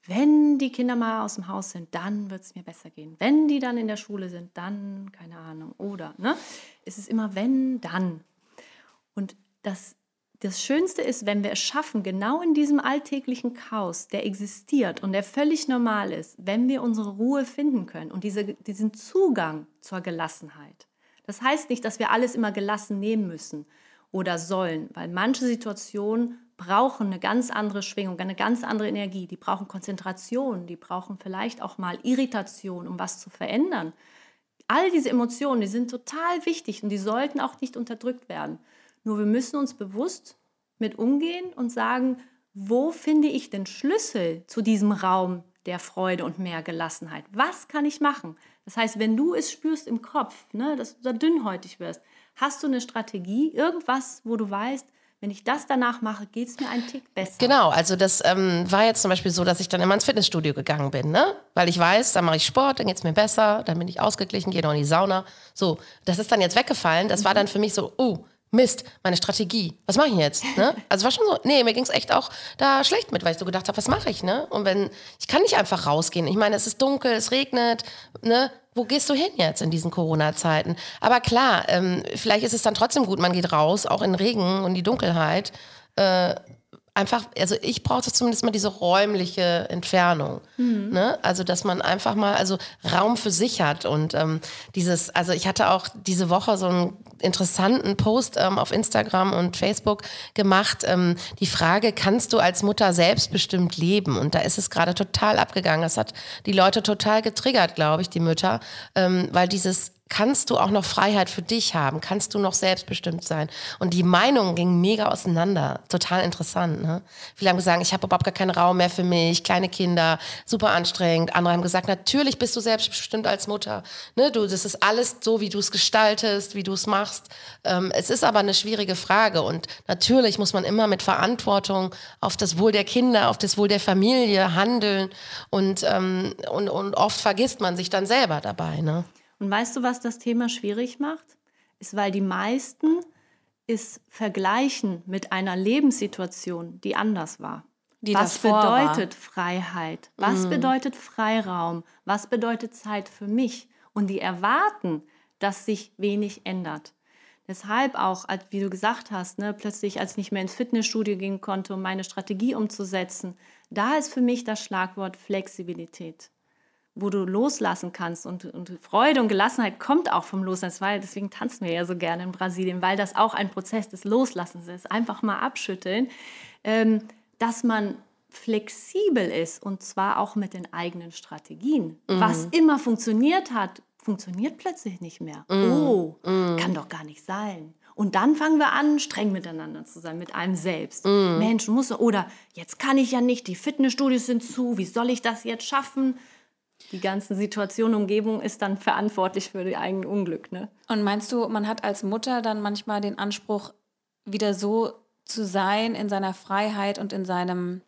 Speaker 4: wenn die Kinder mal aus dem Haus sind, dann wird es mir besser gehen. Wenn die dann in der Schule sind, dann, keine Ahnung, oder. Ne? Es ist immer wenn, dann. Und das, das Schönste ist, wenn wir es schaffen, genau in diesem alltäglichen Chaos, der existiert und der völlig normal ist, wenn wir unsere Ruhe finden können und diese, diesen Zugang zur Gelassenheit. Das heißt nicht, dass wir alles immer gelassen nehmen müssen, oder sollen, weil manche Situationen brauchen eine ganz andere Schwingung, eine ganz andere Energie. Die brauchen Konzentration, die brauchen vielleicht auch mal Irritation, um was zu verändern. All diese Emotionen, die sind total wichtig und die sollten auch nicht unterdrückt werden. Nur wir müssen uns bewusst mit umgehen und sagen, wo finde ich den Schlüssel zu diesem Raum der Freude und mehr Gelassenheit? Was kann ich machen? Das heißt, wenn du es spürst im Kopf, ne, dass du da dünnhäutig wirst, Hast du eine Strategie, irgendwas, wo du weißt, Wenn ich das danach mache, geht es mir einen Tick besser.
Speaker 3: Genau, also das ähm, war jetzt zum Beispiel so, dass ich dann immer ins Fitnessstudio gegangen bin, ne? Weil ich weiß, dann mache ich Sport, dann geht es mir besser, dann bin ich ausgeglichen, gehe noch in die Sauna. So, das ist dann jetzt weggefallen. Das war dann für mich so, oh, Mist, meine Strategie. Was mache ich jetzt? Ne? Also war schon so, nee, mir ging es echt auch da schlecht mit, weil ich so gedacht habe, was mache ich? Ne? Und wenn, ich kann nicht einfach rausgehen. Ich meine, es ist dunkel, es regnet, ne? Wo gehst du hin jetzt in diesen Corona-Zeiten? Aber klar, ähm, vielleicht ist es dann trotzdem gut, man geht raus, auch in Regen und die Dunkelheit. Äh, einfach, also ich brauche zumindest mal diese räumliche Entfernung. Mhm. Ne? Also, dass man einfach mal, also Raum für sich hat. Und ähm, dieses, also ich hatte auch diese Woche so einen interessanten Post ähm, auf Instagram und Facebook gemacht. Ähm, die Frage, kannst du als Mutter selbstbestimmt leben? Und da ist es gerade total abgegangen. Das hat die Leute total getriggert, glaube ich, die Mütter, ähm, weil dieses kannst du auch noch Freiheit für dich haben? Kannst du noch selbstbestimmt sein? Und die Meinungen gingen mega auseinander. Total interessant. Ne? Viele haben gesagt, ich habe überhaupt gar keinen Raum mehr für mich, kleine Kinder, super anstrengend. Andere haben gesagt, natürlich bist du selbstbestimmt als Mutter. Ne? Du, das ist alles so, wie du es gestaltest, wie du es machst. Ähm, es ist aber eine schwierige Frage. Und natürlich muss man immer mit Verantwortung auf das Wohl der Kinder, auf das Wohl der Familie handeln. Und, ähm, und, und oft vergisst man sich dann selber dabei. Ne?
Speaker 4: Und weißt du, was das Thema schwierig macht? Ist, weil die meisten es vergleichen mit einer Lebenssituation, die anders war. Die was bedeutet war. Freiheit? Was mm. bedeutet Freiraum? Was bedeutet Zeit für mich? Und die erwarten, dass sich wenig ändert. Deshalb auch, wie du gesagt hast, ne, plötzlich, als ich nicht mehr ins Fitnessstudio gehen konnte, um meine Strategie umzusetzen, da ist für mich das Schlagwort Flexibilität wo du loslassen kannst. Und, und Freude und Gelassenheit kommt auch vom Loslassen. Weil, deswegen tanzen wir ja so gerne in Brasilien, weil das auch ein Prozess des Loslassens ist. Einfach mal abschütteln, ähm, dass man flexibel ist und zwar auch mit den eigenen Strategien. Mhm. Was immer funktioniert hat, funktioniert plötzlich nicht mehr. Mhm. Oh, mhm. kann doch gar nicht sein. Und dann fangen wir an, streng miteinander zu sein, mit einem selbst. Mm. Mensch, muss oder jetzt kann ich ja nicht, die Fitnessstudios sind zu, wie soll ich das jetzt schaffen? Die ganze Situation, Umgebung ist dann verantwortlich für die eigene Unglück. Ne?
Speaker 2: Und meinst du, man hat als Mutter dann manchmal den Anspruch, wieder so zu sein in seiner Freiheit und in seinem,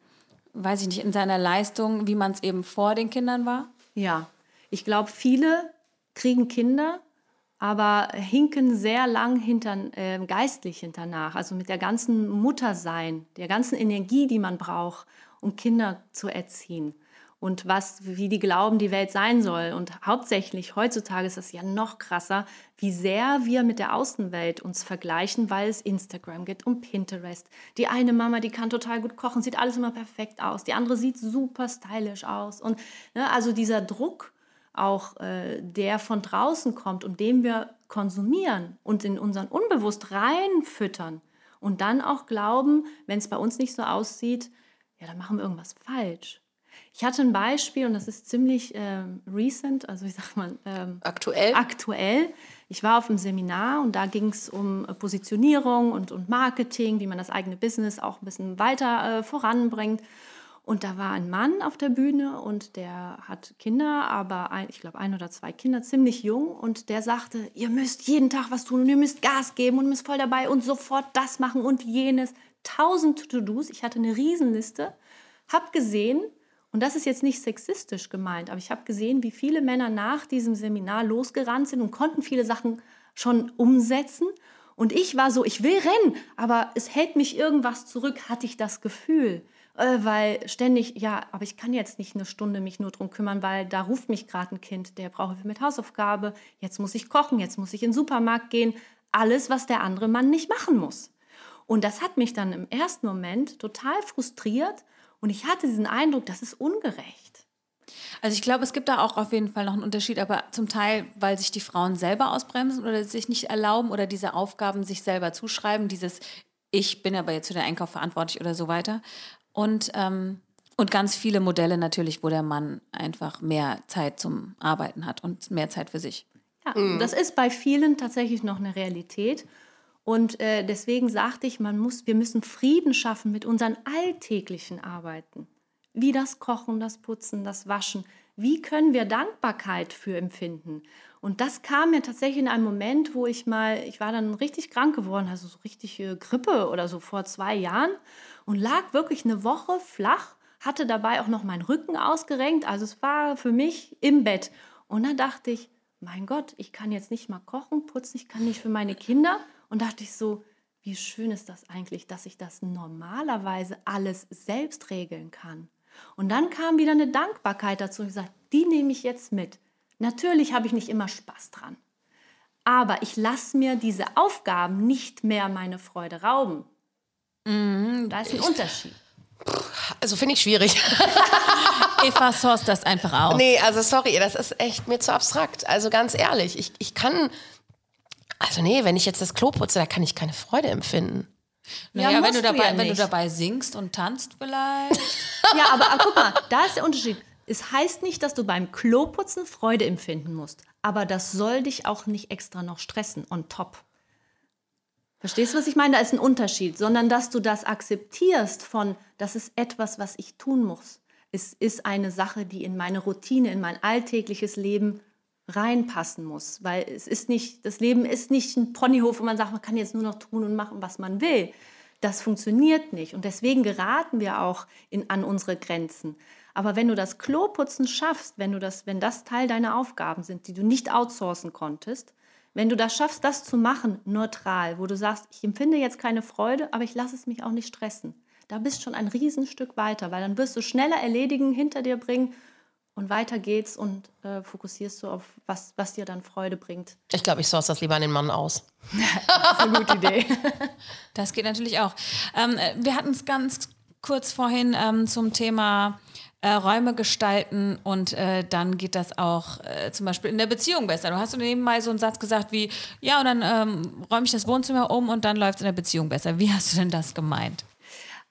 Speaker 2: weiß ich nicht, in seiner Leistung, wie man es eben vor den Kindern war?
Speaker 4: Ja, ich glaube, viele kriegen Kinder, aber hinken sehr lang hinter, äh, geistlich hinternach. Also mit der ganzen Muttersein, der ganzen Energie, die man braucht, um Kinder zu erziehen und was, wie die glauben, die Welt sein soll. Und hauptsächlich heutzutage ist es ja noch krasser, wie sehr wir mit der Außenwelt uns vergleichen, weil es Instagram gibt und Pinterest. Die eine Mama, die kann total gut kochen, sieht alles immer perfekt aus. Die andere sieht super stylisch aus. Und ne, also dieser Druck, auch äh, der von draußen kommt und den wir konsumieren und in unseren Unbewusst reinfüttern und dann auch glauben, wenn es bei uns nicht so aussieht, ja, dann machen wir irgendwas falsch. Ich hatte ein Beispiel und das ist ziemlich ähm, recent, also ich sag mal ähm,
Speaker 3: aktuell.
Speaker 4: Aktuell. Ich war auf einem Seminar und da ging es um äh, Positionierung und, und Marketing, wie man das eigene Business auch ein bisschen weiter äh, voranbringt. Und da war ein Mann auf der Bühne und der hat Kinder, aber ein, ich glaube ein oder zwei Kinder, ziemlich jung. Und der sagte, ihr müsst jeden Tag was tun und ihr müsst Gas geben und müsst voll dabei und sofort das machen und jenes. Tausend To-Dos. Ich hatte eine Riesenliste. Hab gesehen, und das ist jetzt nicht sexistisch gemeint, aber ich habe gesehen, wie viele Männer nach diesem Seminar losgerannt sind und konnten viele Sachen schon umsetzen. Und ich war so, ich will rennen, aber es hält mich irgendwas zurück, hatte ich das Gefühl. Äh, weil ständig, ja, aber ich kann jetzt nicht eine Stunde mich nur drum kümmern, weil da ruft mich gerade ein Kind, der braucht Hilfe mit Hausaufgabe, jetzt muss ich kochen, jetzt muss ich in den Supermarkt gehen. Alles, was der andere Mann nicht machen muss. Und das hat mich dann im ersten Moment total frustriert und ich hatte diesen Eindruck, das ist ungerecht.
Speaker 2: Also ich glaube, es gibt da auch auf jeden Fall noch einen Unterschied, aber zum Teil, weil sich die Frauen selber ausbremsen oder sich nicht erlauben oder diese Aufgaben sich selber zuschreiben, dieses ich bin aber jetzt für den Einkauf verantwortlich oder so weiter. Und, ähm, und ganz viele Modelle natürlich, wo der Mann einfach mehr Zeit zum Arbeiten hat und mehr Zeit für sich.
Speaker 4: Ja, mhm. das ist bei vielen tatsächlich noch eine Realität. Und äh, deswegen sagte ich, man muss, wir müssen Frieden schaffen mit unseren alltäglichen Arbeiten. Wie das Kochen, das Putzen, das Waschen. wie können wir Dankbarkeit für empfinden? Und das kam mir tatsächlich in einem Moment, wo ich mal, ich war dann richtig krank geworden, also so richtig Grippe oder so vor zwei Jahren und lag wirklich eine Woche flach, hatte dabei auch noch meinen Rücken ausgerenkt. Also es war für mich im Bett. Und dann dachte ich, mein Gott, ich kann jetzt nicht mal kochen, putzen, ich kann nicht für meine Kinder. Und dachte ich so, wie schön ist das eigentlich, dass ich das normalerweise alles selbst regeln kann. Und dann kam wieder eine Dankbarkeit dazu und gesagt, die nehme ich jetzt mit. Natürlich habe ich nicht immer Spaß dran. Aber ich lasse mir diese Aufgaben nicht mehr meine Freude rauben. Mhm, da ist ein Unterschied.
Speaker 3: Also finde ich schwierig.
Speaker 2: Eva source das einfach aus.
Speaker 3: Nee, also sorry, das ist echt mir zu abstrakt. Also ganz ehrlich, ich, ich kann, also nee, wenn ich jetzt das Klo putze, da kann ich keine Freude empfinden.
Speaker 2: Naja, ja, wenn, du dabei, ja wenn du dabei singst und tanzt vielleicht.
Speaker 4: ja, aber, aber guck mal, da ist der Unterschied. Es heißt nicht, dass du beim Kloputzen Freude empfinden musst, aber das soll dich auch nicht extra noch stressen on top. Verstehst du, was ich meine? Da ist ein Unterschied, sondern dass du das akzeptierst von, das ist etwas, was ich tun muss. Es ist eine Sache, die in meine Routine, in mein alltägliches Leben reinpassen muss, weil es ist nicht, das Leben ist nicht ein Ponyhof, wo man sagt, man kann jetzt nur noch tun und machen, was man will. Das funktioniert nicht und deswegen geraten wir auch in, an unsere Grenzen. Aber wenn du das Kloputzen schaffst, wenn du das, wenn das Teil deiner Aufgaben sind, die du nicht outsourcen konntest, wenn du das schaffst, das zu machen, neutral, wo du sagst, ich empfinde jetzt keine Freude, aber ich lasse es mich auch nicht stressen, da bist du schon ein Riesenstück weiter, weil dann wirst du schneller erledigen, hinter dir bringen und weiter geht's und äh, fokussierst du auf was, was dir dann Freude bringt.
Speaker 3: Ich glaube, ich source das lieber an den Mann aus.
Speaker 4: das ist eine gute Idee.
Speaker 2: Das geht natürlich auch. Ähm, äh, wir hatten es ganz kurz vorhin ähm, zum Thema äh, Räume gestalten und äh, dann geht das auch äh, zum Beispiel in der Beziehung besser. Du hast eben mal so einen Satz gesagt wie, ja, und dann ähm, räume ich das Wohnzimmer um und dann läuft es in der Beziehung besser. Wie hast du denn das gemeint?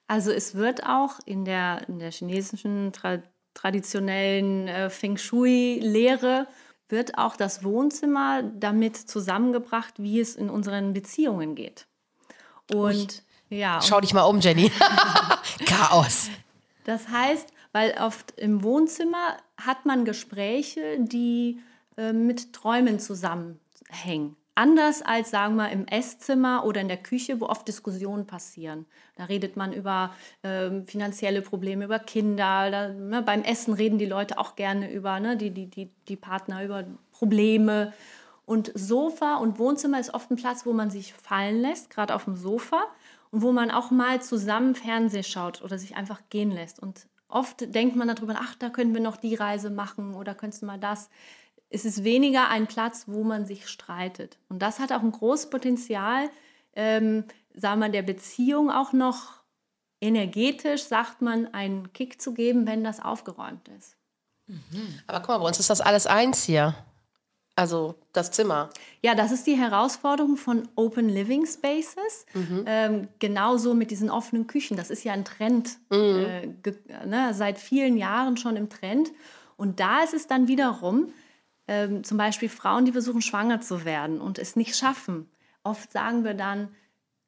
Speaker 4: Also es wird auch in der, in der chinesischen tra traditionellen äh, Feng Shui-Lehre wird auch das Wohnzimmer damit zusammengebracht, wie es in unseren Beziehungen geht. Und
Speaker 3: Ui.
Speaker 4: ja.
Speaker 3: Schau dich mal um, Jenny. Chaos.
Speaker 4: Das heißt, weil oft im Wohnzimmer hat man Gespräche, die äh, mit Träumen zusammenhängen. Anders als, sagen wir, im Esszimmer oder in der Küche, wo oft Diskussionen passieren. Da redet man über äh, finanzielle Probleme, über Kinder. Da, ne, beim Essen reden die Leute auch gerne über, ne, die, die, die, die Partner über Probleme. Und Sofa und Wohnzimmer ist oft ein Platz, wo man sich fallen lässt, gerade auf dem Sofa, und wo man auch mal zusammen Fernsehen schaut oder sich einfach gehen lässt. Und oft denkt man darüber, ach, da können wir noch die Reise machen oder könntest du mal das. Es ist weniger ein Platz, wo man sich streitet. Und das hat auch ein großes Potenzial, ähm, sagen wir, der Beziehung auch noch energetisch, sagt man, einen Kick zu geben, wenn das aufgeräumt ist.
Speaker 3: Mhm. Aber guck mal, bei uns ist das alles eins hier. Also das Zimmer.
Speaker 4: Ja, das ist die Herausforderung von Open Living Spaces. Mhm. Ähm, genauso mit diesen offenen Küchen. Das ist ja ein Trend, mhm. äh, ne, seit vielen Jahren schon im Trend. Und da ist es dann wiederum, ähm, zum Beispiel Frauen, die versuchen, schwanger zu werden und es nicht schaffen. Oft sagen wir dann,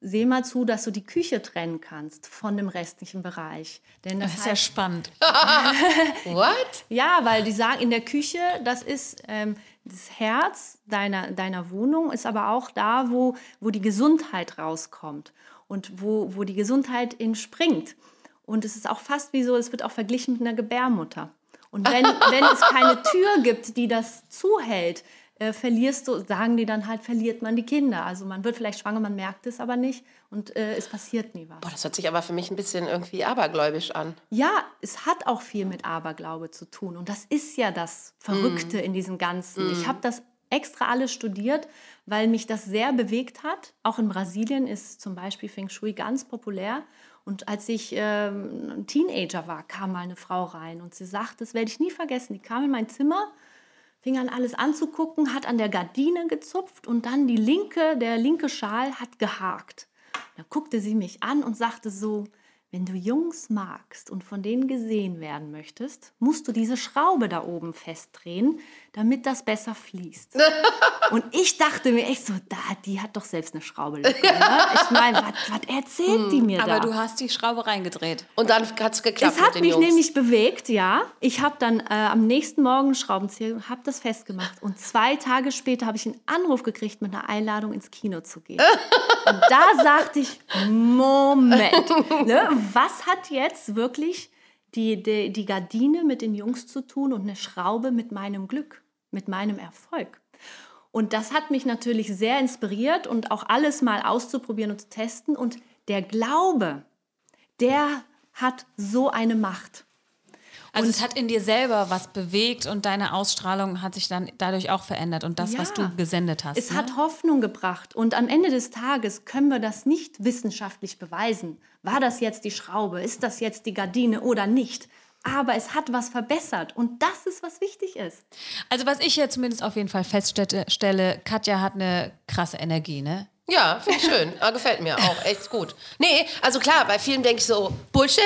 Speaker 4: seh mal zu, dass du die Küche trennen kannst von dem restlichen Bereich.
Speaker 2: Denn das, das ist ja spannend.
Speaker 3: What?
Speaker 4: Ja, weil die sagen, in der Küche, das ist ähm, das Herz deiner, deiner Wohnung, ist aber auch da, wo, wo die Gesundheit rauskommt und wo, wo die Gesundheit entspringt. Und es ist auch fast wie so, es wird auch verglichen mit einer Gebärmutter. Und wenn, wenn es keine Tür gibt, die das zuhält, äh, verlierst du, sagen die dann halt, verliert man die Kinder. Also man wird vielleicht schwanger, man merkt es aber nicht und äh, es passiert nie was.
Speaker 3: Boah, das hört sich aber für mich ein bisschen irgendwie abergläubisch an.
Speaker 4: Ja, es hat auch viel mit Aberglaube zu tun und das ist ja das Verrückte mm. in diesem Ganzen. Mm. Ich habe das extra alles studiert, weil mich das sehr bewegt hat. Auch in Brasilien ist zum Beispiel Feng Shui ganz populär. Und als ich ähm, ein Teenager war, kam mal eine Frau rein und sie sagte, das werde ich nie vergessen, die kam in mein Zimmer, fing an alles anzugucken, hat an der Gardine gezupft und dann die linke, der linke Schal hat gehakt. Da guckte sie mich an und sagte so, wenn du Jungs magst und von denen gesehen werden möchtest, musst du diese Schraube da oben festdrehen, damit das besser fließt. und ich dachte mir echt so, da, die hat doch selbst eine Schraube. Lücke, ne? Ich meine, was erzählt die mir
Speaker 2: Aber
Speaker 4: da?
Speaker 2: du hast die Schraube reingedreht.
Speaker 3: Und dann hat es geklappt
Speaker 4: Es hat
Speaker 3: mit den
Speaker 4: mich
Speaker 3: Jungs.
Speaker 4: nämlich bewegt, ja. Ich habe dann äh, am nächsten Morgen einen Schraubenzieher, habe das festgemacht. Und zwei Tage später habe ich einen Anruf gekriegt mit einer Einladung ins Kino zu gehen. Und da sagte ich, Moment, ne, was hat jetzt wirklich die, die, die Gardine mit den Jungs zu tun und eine Schraube mit meinem Glück, mit meinem Erfolg? Und das hat mich natürlich sehr inspiriert und auch alles mal auszuprobieren und zu testen. Und der Glaube, der hat so eine Macht.
Speaker 2: Also es hat in dir selber was bewegt und deine Ausstrahlung hat sich dann dadurch auch verändert und das,
Speaker 4: Ja.
Speaker 2: was du gesendet hast.
Speaker 4: Es
Speaker 2: ne?
Speaker 4: hat Hoffnung gebracht. Und am Ende des Tages können wir das nicht wissenschaftlich beweisen. War das jetzt die Schraube? Ist das jetzt die Gardine oder nicht? Aber es hat was verbessert. Und das ist, was wichtig ist.
Speaker 2: Also was ich hier zumindest auf jeden Fall feststelle, stelle, Katja hat eine krasse Energie, ne?
Speaker 3: Ja, finde ich schön. Ah, gefällt mir auch. Echt gut. Nee, also klar, bei vielen denke ich so, Bullshit.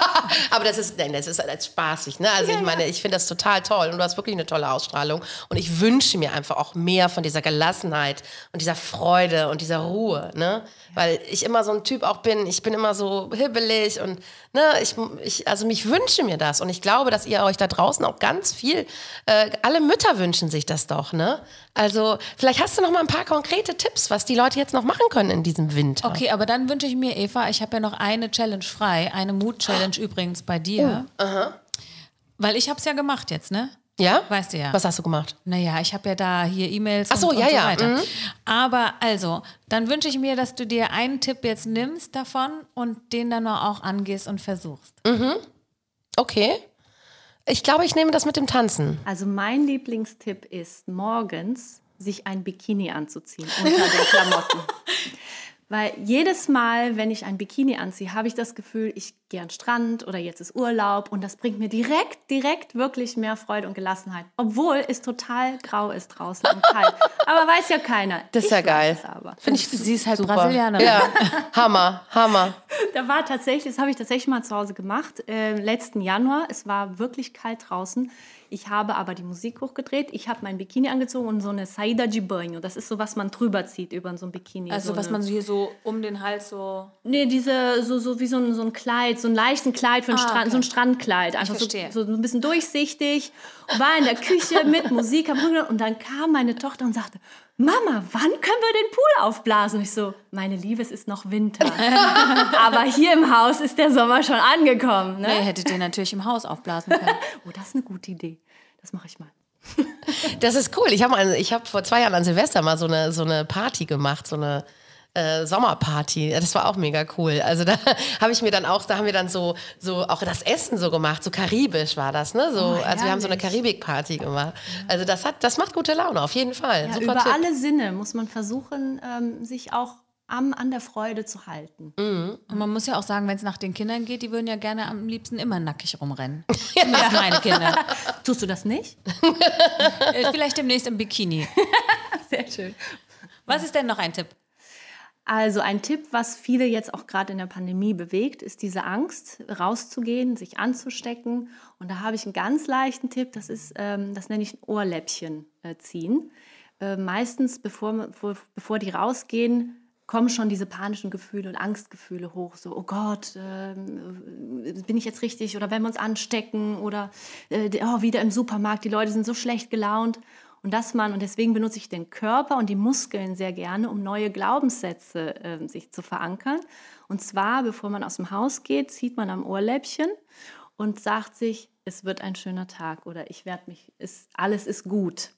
Speaker 3: Aber das ist, nein, das ist halt spaßig. Ne? Also ich meine, ich finde das total toll und du hast wirklich eine tolle Ausstrahlung. Und ich wünsche mir einfach auch mehr von dieser Gelassenheit und dieser Freude und dieser Ruhe. Ne? Weil ich immer so ein Typ auch bin, ich bin immer so hibbelig und ne, ich, ich, also mich wünsche mir das. Und ich glaube, dass ihr euch da draußen auch ganz viel, äh, alle Mütter wünschen sich das doch. Ne? Also vielleicht hast du noch mal ein paar konkrete Tipps, was die Leute jetzt noch machen können in diesem Winter.
Speaker 2: Okay, aber dann wünsche ich mir, Eva, ich habe ja noch eine Challenge frei, eine Mut-Challenge übrigens bei dir. Weil ich habe es ja gemacht jetzt, ne?
Speaker 3: Ja?
Speaker 2: Weißt du ja.
Speaker 3: Was hast du gemacht?
Speaker 2: Naja, ich habe ja da hier E-Mails
Speaker 3: Ach so,
Speaker 2: und,
Speaker 3: ja,
Speaker 2: und so
Speaker 3: ja,
Speaker 2: weiter.
Speaker 3: mhm.
Speaker 2: Aber also, dann wünsche ich mir, dass du dir einen Tipp jetzt nimmst davon und den dann auch angehst und versuchst.
Speaker 3: Okay. Ich glaube, ich nehme das mit dem Tanzen.
Speaker 4: Also mein Lieblingstipp ist, morgens sich ein Bikini anzuziehen unter den Klamotten. Weil jedes Mal, wenn ich ein Bikini anziehe, habe ich das Gefühl, ich gehe an den Strand oder jetzt ist Urlaub und das bringt mir direkt, direkt wirklich mehr Freude und Gelassenheit. Obwohl es total grau ist draußen und kalt. Aber weiß ja keiner.
Speaker 3: Das ist
Speaker 4: Ich
Speaker 3: ja geil. Finde ich
Speaker 2: Sie ist halt
Speaker 3: super.
Speaker 2: Brasilianerin.
Speaker 3: Ja, Hammer, Hammer.
Speaker 4: Da war tatsächlich, das habe ich tatsächlich mal zu Hause gemacht, äh, letzten Januar. Es war wirklich kalt draußen. Ich habe aber die Musik hochgedreht. Ich habe mein Bikini angezogen und so eine Saida de Banho. Das ist so, was man drüber zieht über so ein Bikini.
Speaker 2: Also,
Speaker 4: so
Speaker 2: was
Speaker 4: eine,
Speaker 2: man hier so um den Hals so.
Speaker 4: Nee, diese, so, so wie so ein, so ein Kleid, so ein leichten Kleid für einen
Speaker 2: Ah,
Speaker 4: Strand,
Speaker 2: okay.
Speaker 4: so ein Strandkleid. Einfach so, so ein bisschen durchsichtig. War in der Küche mit Musik am Rücken und dann kam meine Tochter und sagte, Mama, wann können wir den Pool aufblasen? Und ich so, meine Liebe, es ist noch Winter. Aber hier im Haus ist der Sommer schon angekommen. Ne?
Speaker 2: Nee, hättet ihr natürlich im Haus aufblasen können.
Speaker 4: Oh, das ist eine gute Idee. Das mache ich mal.
Speaker 3: Das ist cool. Ich habe hab vor zwei Jahren an Silvester mal so eine, so eine Party gemacht, so eine äh, Sommerparty. Das war auch mega cool. Also da habe ich mir dann auch, da haben wir dann so, so auch das Essen so gemacht, so karibisch war das, ne? So,
Speaker 4: Oh,
Speaker 3: also wir haben so eine. Karibik-Party gemacht. Also das hat, das macht gute Laune, auf jeden Fall.
Speaker 4: Ja,
Speaker 3: Super
Speaker 4: über
Speaker 3: Tipp.
Speaker 4: alle Sinne muss man versuchen, ähm, sich auch am, an der Freude zu halten.
Speaker 2: Und man muss ja auch sagen, wenn es nach den Kindern geht, die würden ja gerne am liebsten immer nackig rumrennen. Zumindest meine Kinder.
Speaker 4: Tust du das nicht?
Speaker 2: Äh, Vielleicht demnächst im Bikini.
Speaker 4: Sehr schön.
Speaker 2: Was ist denn noch ein Tipp?
Speaker 4: Also ein Tipp, was viele jetzt auch gerade in der Pandemie bewegt, ist diese Angst, rauszugehen, sich anzustecken. Und da habe ich einen ganz leichten Tipp, das ist, ähm, das nenne ich ein Ohrläppchen äh, ziehen. Äh, meistens, bevor, bevor, bevor die rausgehen, kommen schon diese panischen Gefühle und Angstgefühle hoch. So, oh Gott, ähm, bin ich jetzt richtig? Oder wenn wir uns anstecken? Oder äh, oh, wieder im Supermarkt, die Leute sind so schlecht gelaunt. Und dass man, und deswegen benutze ich den Körper und die Muskeln sehr gerne, um neue Glaubenssätze äh, sich zu verankern. Und zwar, bevor man aus dem Haus geht, zieht man am Ohrläppchen und sagt sich, es wird ein schöner Tag oder ich werde mich, ist, alles ist gut.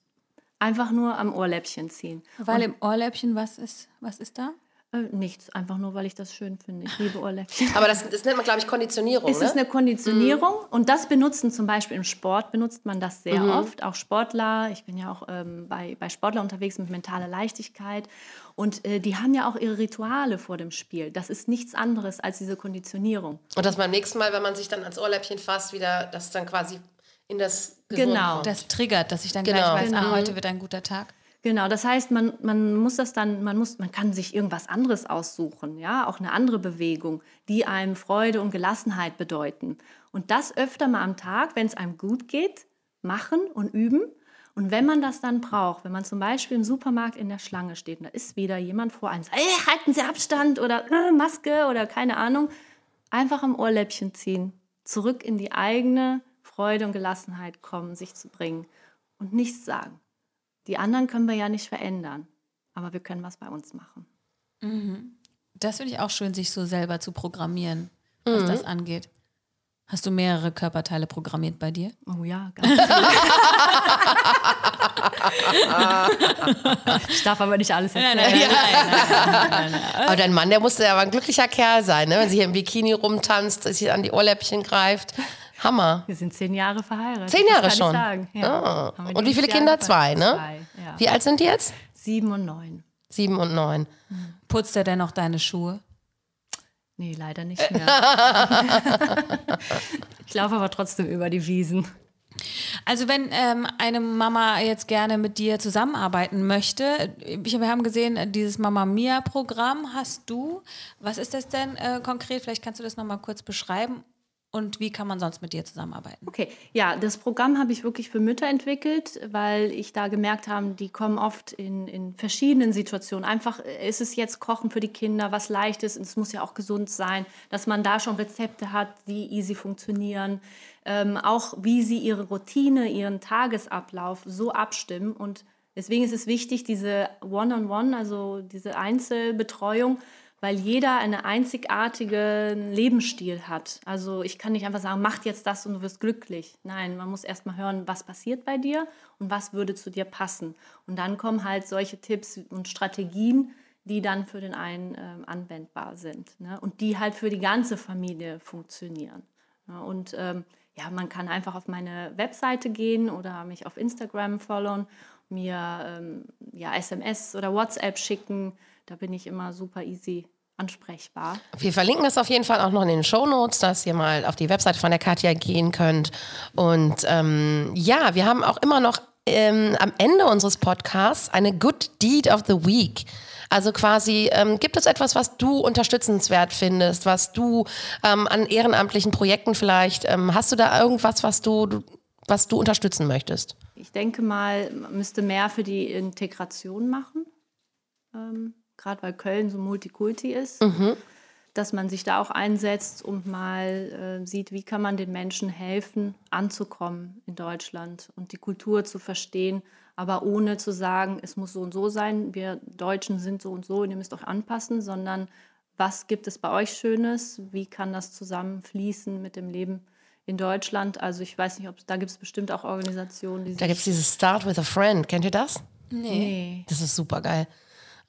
Speaker 4: Einfach nur am Ohrläppchen ziehen.
Speaker 2: Weil im Ohrläppchen, was ist, was ist da?
Speaker 4: Äh, nichts, einfach nur, weil ich das schön finde. Ich liebe Ohrläppchen.
Speaker 3: Aber das, das nennt man, glaube ich, Konditionierung.
Speaker 4: Es
Speaker 3: ne?
Speaker 4: ist eine Konditionierung und das benutzen zum Beispiel im Sport, benutzt man das sehr oft. Auch Sportler, ich bin ja auch ähm, bei, bei Sportlern unterwegs mit mentaler Leichtigkeit und äh, die haben ja auch ihre Rituale vor dem Spiel. Das ist nichts anderes als diese Konditionierung.
Speaker 3: Und dass beim nächsten Mal, wenn man sich dann ans Ohrläppchen fasst, wieder das dann quasi in das Gehirn
Speaker 4: Genau.
Speaker 3: kommt.
Speaker 2: Das triggert, dass ich dann
Speaker 3: Genau.
Speaker 2: gleich weiß,
Speaker 4: Genau.
Speaker 2: ah, heute wird ein guter Tag.
Speaker 4: Genau, das heißt, man, man muss das dann, man muss, man kann sich irgendwas anderes aussuchen, ja, auch eine andere Bewegung, die einem Freude und Gelassenheit bedeuten. Und das öfter mal am Tag, wenn es einem gut geht, machen und üben. Und wenn man das dann braucht, wenn man zum Beispiel im Supermarkt in der Schlange steht und da ist wieder jemand vor einem, sagt, hey, halten Sie Abstand oder äh, Maske oder keine Ahnung, einfach am Ohrläppchen ziehen, zurück in die eigene Freude und Gelassenheit kommen, sich zu bringen und nichts sagen. Die anderen können wir ja nicht verändern, aber wir können was bei uns machen.
Speaker 2: Das finde ich auch schön, sich so selber zu programmieren, was das angeht. Hast du mehrere Körperteile programmiert bei dir?
Speaker 4: Oh ja, ganz ich darf aber nicht alles erzählen.
Speaker 3: Aber dein Mann, der musste ja aber ein glücklicher Kerl sein, ne? wenn sie hier im Bikini rumtanzt, sich an die Ohrläppchen greift. Hammer.
Speaker 4: Wir sind zehn Jahre verheiratet.
Speaker 3: Zehn
Speaker 4: das
Speaker 3: Jahre schon?
Speaker 4: sagen. Ja.
Speaker 3: Ah.
Speaker 4: Wir
Speaker 3: Und wie viele Kinder? Zwei, ne?
Speaker 4: Zwei, ja.
Speaker 3: Wie alt sind die jetzt?
Speaker 4: Sieben und neun.
Speaker 3: Sieben und neun.
Speaker 2: Putzt er denn noch deine Schuhe?
Speaker 4: Nee, leider nicht mehr. ich laufe aber trotzdem über die Wiesen.
Speaker 2: Also wenn ähm, eine Mama jetzt gerne mit dir zusammenarbeiten möchte, ich, wir haben gesehen, dieses Mama Mia Programm hast du. Was ist das denn äh, konkret? Vielleicht kannst du das nochmal kurz beschreiben. Und wie kann man sonst mit dir zusammenarbeiten?
Speaker 4: Okay, ja, das Programm habe ich wirklich für Mütter entwickelt, weil ich da gemerkt habe, die kommen oft in, in verschiedenen Situationen. Einfach äh, ist es jetzt Kochen für die Kinder, was leicht ist, und es muss ja auch gesund sein, dass man da schon Rezepte hat, die easy funktionieren. Ähm, auch wie sie ihre Routine, ihren Tagesablauf so abstimmen. Und deswegen ist es wichtig, diese One-on-One, also diese Einzelbetreuung, weil jeder einen einzigartigen Lebensstil hat. Also ich kann nicht einfach sagen, mach jetzt das und du wirst glücklich. Nein, man muss erst mal hören, was passiert bei dir und was würde zu dir passen. Und dann kommen halt solche Tipps und Strategien, die dann für den einen ähm, anwendbar sind ne? und die halt für die ganze Familie funktionieren. Ja, und ähm, ja, man kann einfach auf meine Webseite gehen oder mich auf Instagram followen, mir ähm, ja, SMS oder WhatsApp schicken. Da bin ich immer super easy ansprechbar.
Speaker 3: Wir verlinken das auf jeden Fall auch noch in den Show Notes, dass ihr mal auf die Webseite von der Katja gehen könnt. Und ähm, ja, wir haben auch immer noch ähm, am Ende unseres Podcasts eine Good Deed of the Week. Also quasi, ähm, gibt es etwas, was du unterstützenswert findest, was du ähm, an ehrenamtlichen Projekten vielleicht, ähm, hast du da irgendwas, was du, du, was du unterstützen möchtest?
Speaker 4: Ich denke mal, man müsste mehr für die Integration machen, ähm, gerade weil Köln so Multikulti ist, dass man sich da auch einsetzt und mal äh, sieht, wie kann man den Menschen helfen, anzukommen in Deutschland und die Kultur zu verstehen, aber ohne zu sagen, es muss so und so sein, wir Deutschen sind so und so und ihr müsst euch anpassen, sondern was gibt es bei euch Schönes, wie kann das zusammenfließen mit dem Leben in Deutschland. Also ich weiß nicht, ob da gibt es bestimmt auch Organisationen, die
Speaker 3: Da gibt es dieses Start with a Friend, kennt ihr das?
Speaker 4: Nee.
Speaker 3: Das ist super geil.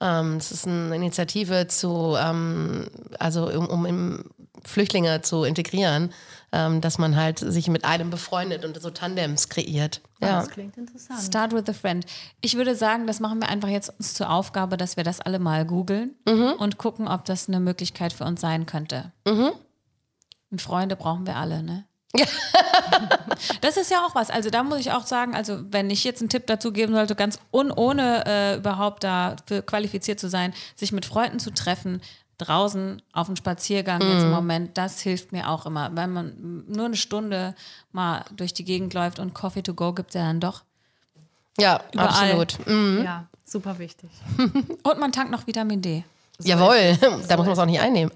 Speaker 3: Ähm, das ist eine Initiative zu, ähm, also um, um im Flüchtlinge zu integrieren, ähm, dass man halt sich mit einem befreundet und so Tandems kreiert. Ja.
Speaker 4: Das klingt interessant.
Speaker 2: Start with a friend. Ich würde sagen, das machen wir einfach jetzt uns zur Aufgabe, dass wir das alle mal googeln und gucken, ob das eine Möglichkeit für uns sein könnte. Und Freunde brauchen wir alle, ne? das ist ja auch was. Also da muss ich auch sagen, also wenn ich jetzt einen Tipp dazu geben sollte, ganz un ohne äh, überhaupt dafür qualifiziert zu sein, sich mit Freunden zu treffen, draußen auf einen Spaziergang jetzt im Moment, das hilft mir auch immer. Wenn man nur eine Stunde mal durch die Gegend läuft und Coffee to go gibt es ja dann doch.
Speaker 3: Ja,
Speaker 2: Überall.
Speaker 3: absolut. Mhm.
Speaker 4: Ja, super wichtig.
Speaker 2: Und man tankt noch Vitamin D.
Speaker 3: Jawohl, da muss man es auch nicht einnehmen.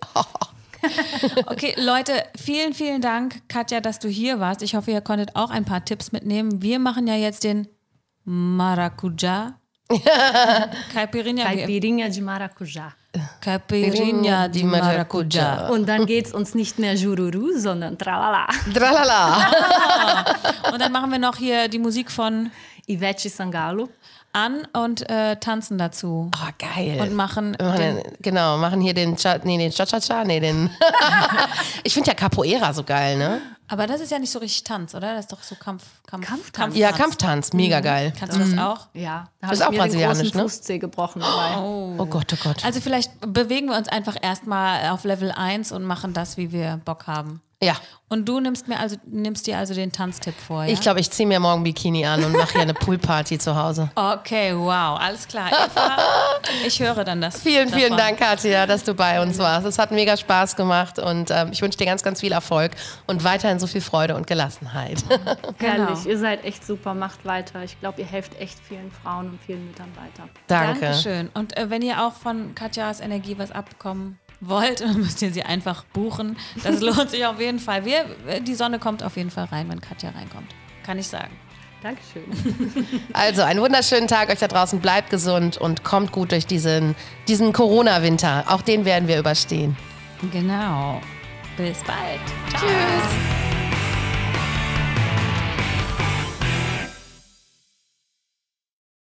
Speaker 2: Okay, Leute, vielen, vielen Dank, Katja, dass du hier warst. Ich hoffe, ihr konntet auch ein paar Tipps mitnehmen. Wir machen ja jetzt den Maracuja. Caipirinha.
Speaker 4: Caipirinha de Maracujá.
Speaker 2: Caipirinha di Maracuja.
Speaker 4: Und dann geht es uns nicht mehr Jururu, sondern Tralala.
Speaker 3: Tralala.
Speaker 2: Und dann machen wir noch hier die Musik von
Speaker 4: Ivete Sangalo.
Speaker 2: An und äh, tanzen dazu.
Speaker 3: Oh, geil.
Speaker 2: Und machen
Speaker 3: machen
Speaker 2: den,
Speaker 3: den, genau, machen hier den Cha, nee, den Cha-Cha-Cha, nee, den. ich finde ja Capoeira so geil, ne?
Speaker 2: aber das ist ja nicht so richtig Tanz, oder? Das ist doch so Kampf, Kampf,
Speaker 4: Kampftanz.
Speaker 3: Ja, Kampftanz, mega geil.
Speaker 2: Kannst du das auch?
Speaker 4: Ja, da
Speaker 3: Das ist
Speaker 4: habe
Speaker 3: auch
Speaker 4: ich mir den
Speaker 3: brasilianisch,
Speaker 4: großen
Speaker 3: ne?
Speaker 4: Fußzeh gebrochen dabei.
Speaker 3: Oh Gott, oh Gott.
Speaker 2: Also vielleicht bewegen wir uns einfach erstmal auf Level 1 und machen das, wie wir Bock haben.
Speaker 3: Ja.
Speaker 2: Und du nimmst mir also nimmst dir also den Tanztipp vor, ja?
Speaker 3: Ich glaube, ich ziehe mir morgen Bikini an und mache hier eine Poolparty zu Hause.
Speaker 2: Okay, wow, alles klar. Eva, ich höre dann das.
Speaker 3: Vielen, vielen
Speaker 2: davon.
Speaker 3: Dank, Katja, dass du bei uns warst. Es hat mega Spaß gemacht und ähm, ich wünsche dir ganz, ganz viel Erfolg und weiterhin so viel Freude und Gelassenheit.
Speaker 4: Herrlich, ihr seid echt super, macht weiter. Ich glaube, ihr helft echt vielen Frauen und vielen Müttern weiter.
Speaker 3: Danke.
Speaker 2: Dankeschön. Und äh, wenn ihr auch von Katjas Energie was abbekommen wollt, dann müsst ihr sie einfach buchen. Das lohnt sich auf jeden Fall. Wir, die Sonne kommt auf jeden Fall rein, wenn Katja reinkommt. Kann ich sagen.
Speaker 4: Dankeschön.
Speaker 3: Also einen wunderschönen Tag euch da draußen. Bleibt gesund und kommt gut durch diesen, diesen Corona-Winter. Auch den werden wir überstehen.
Speaker 2: Genau. Bis bald.
Speaker 3: Tschüss.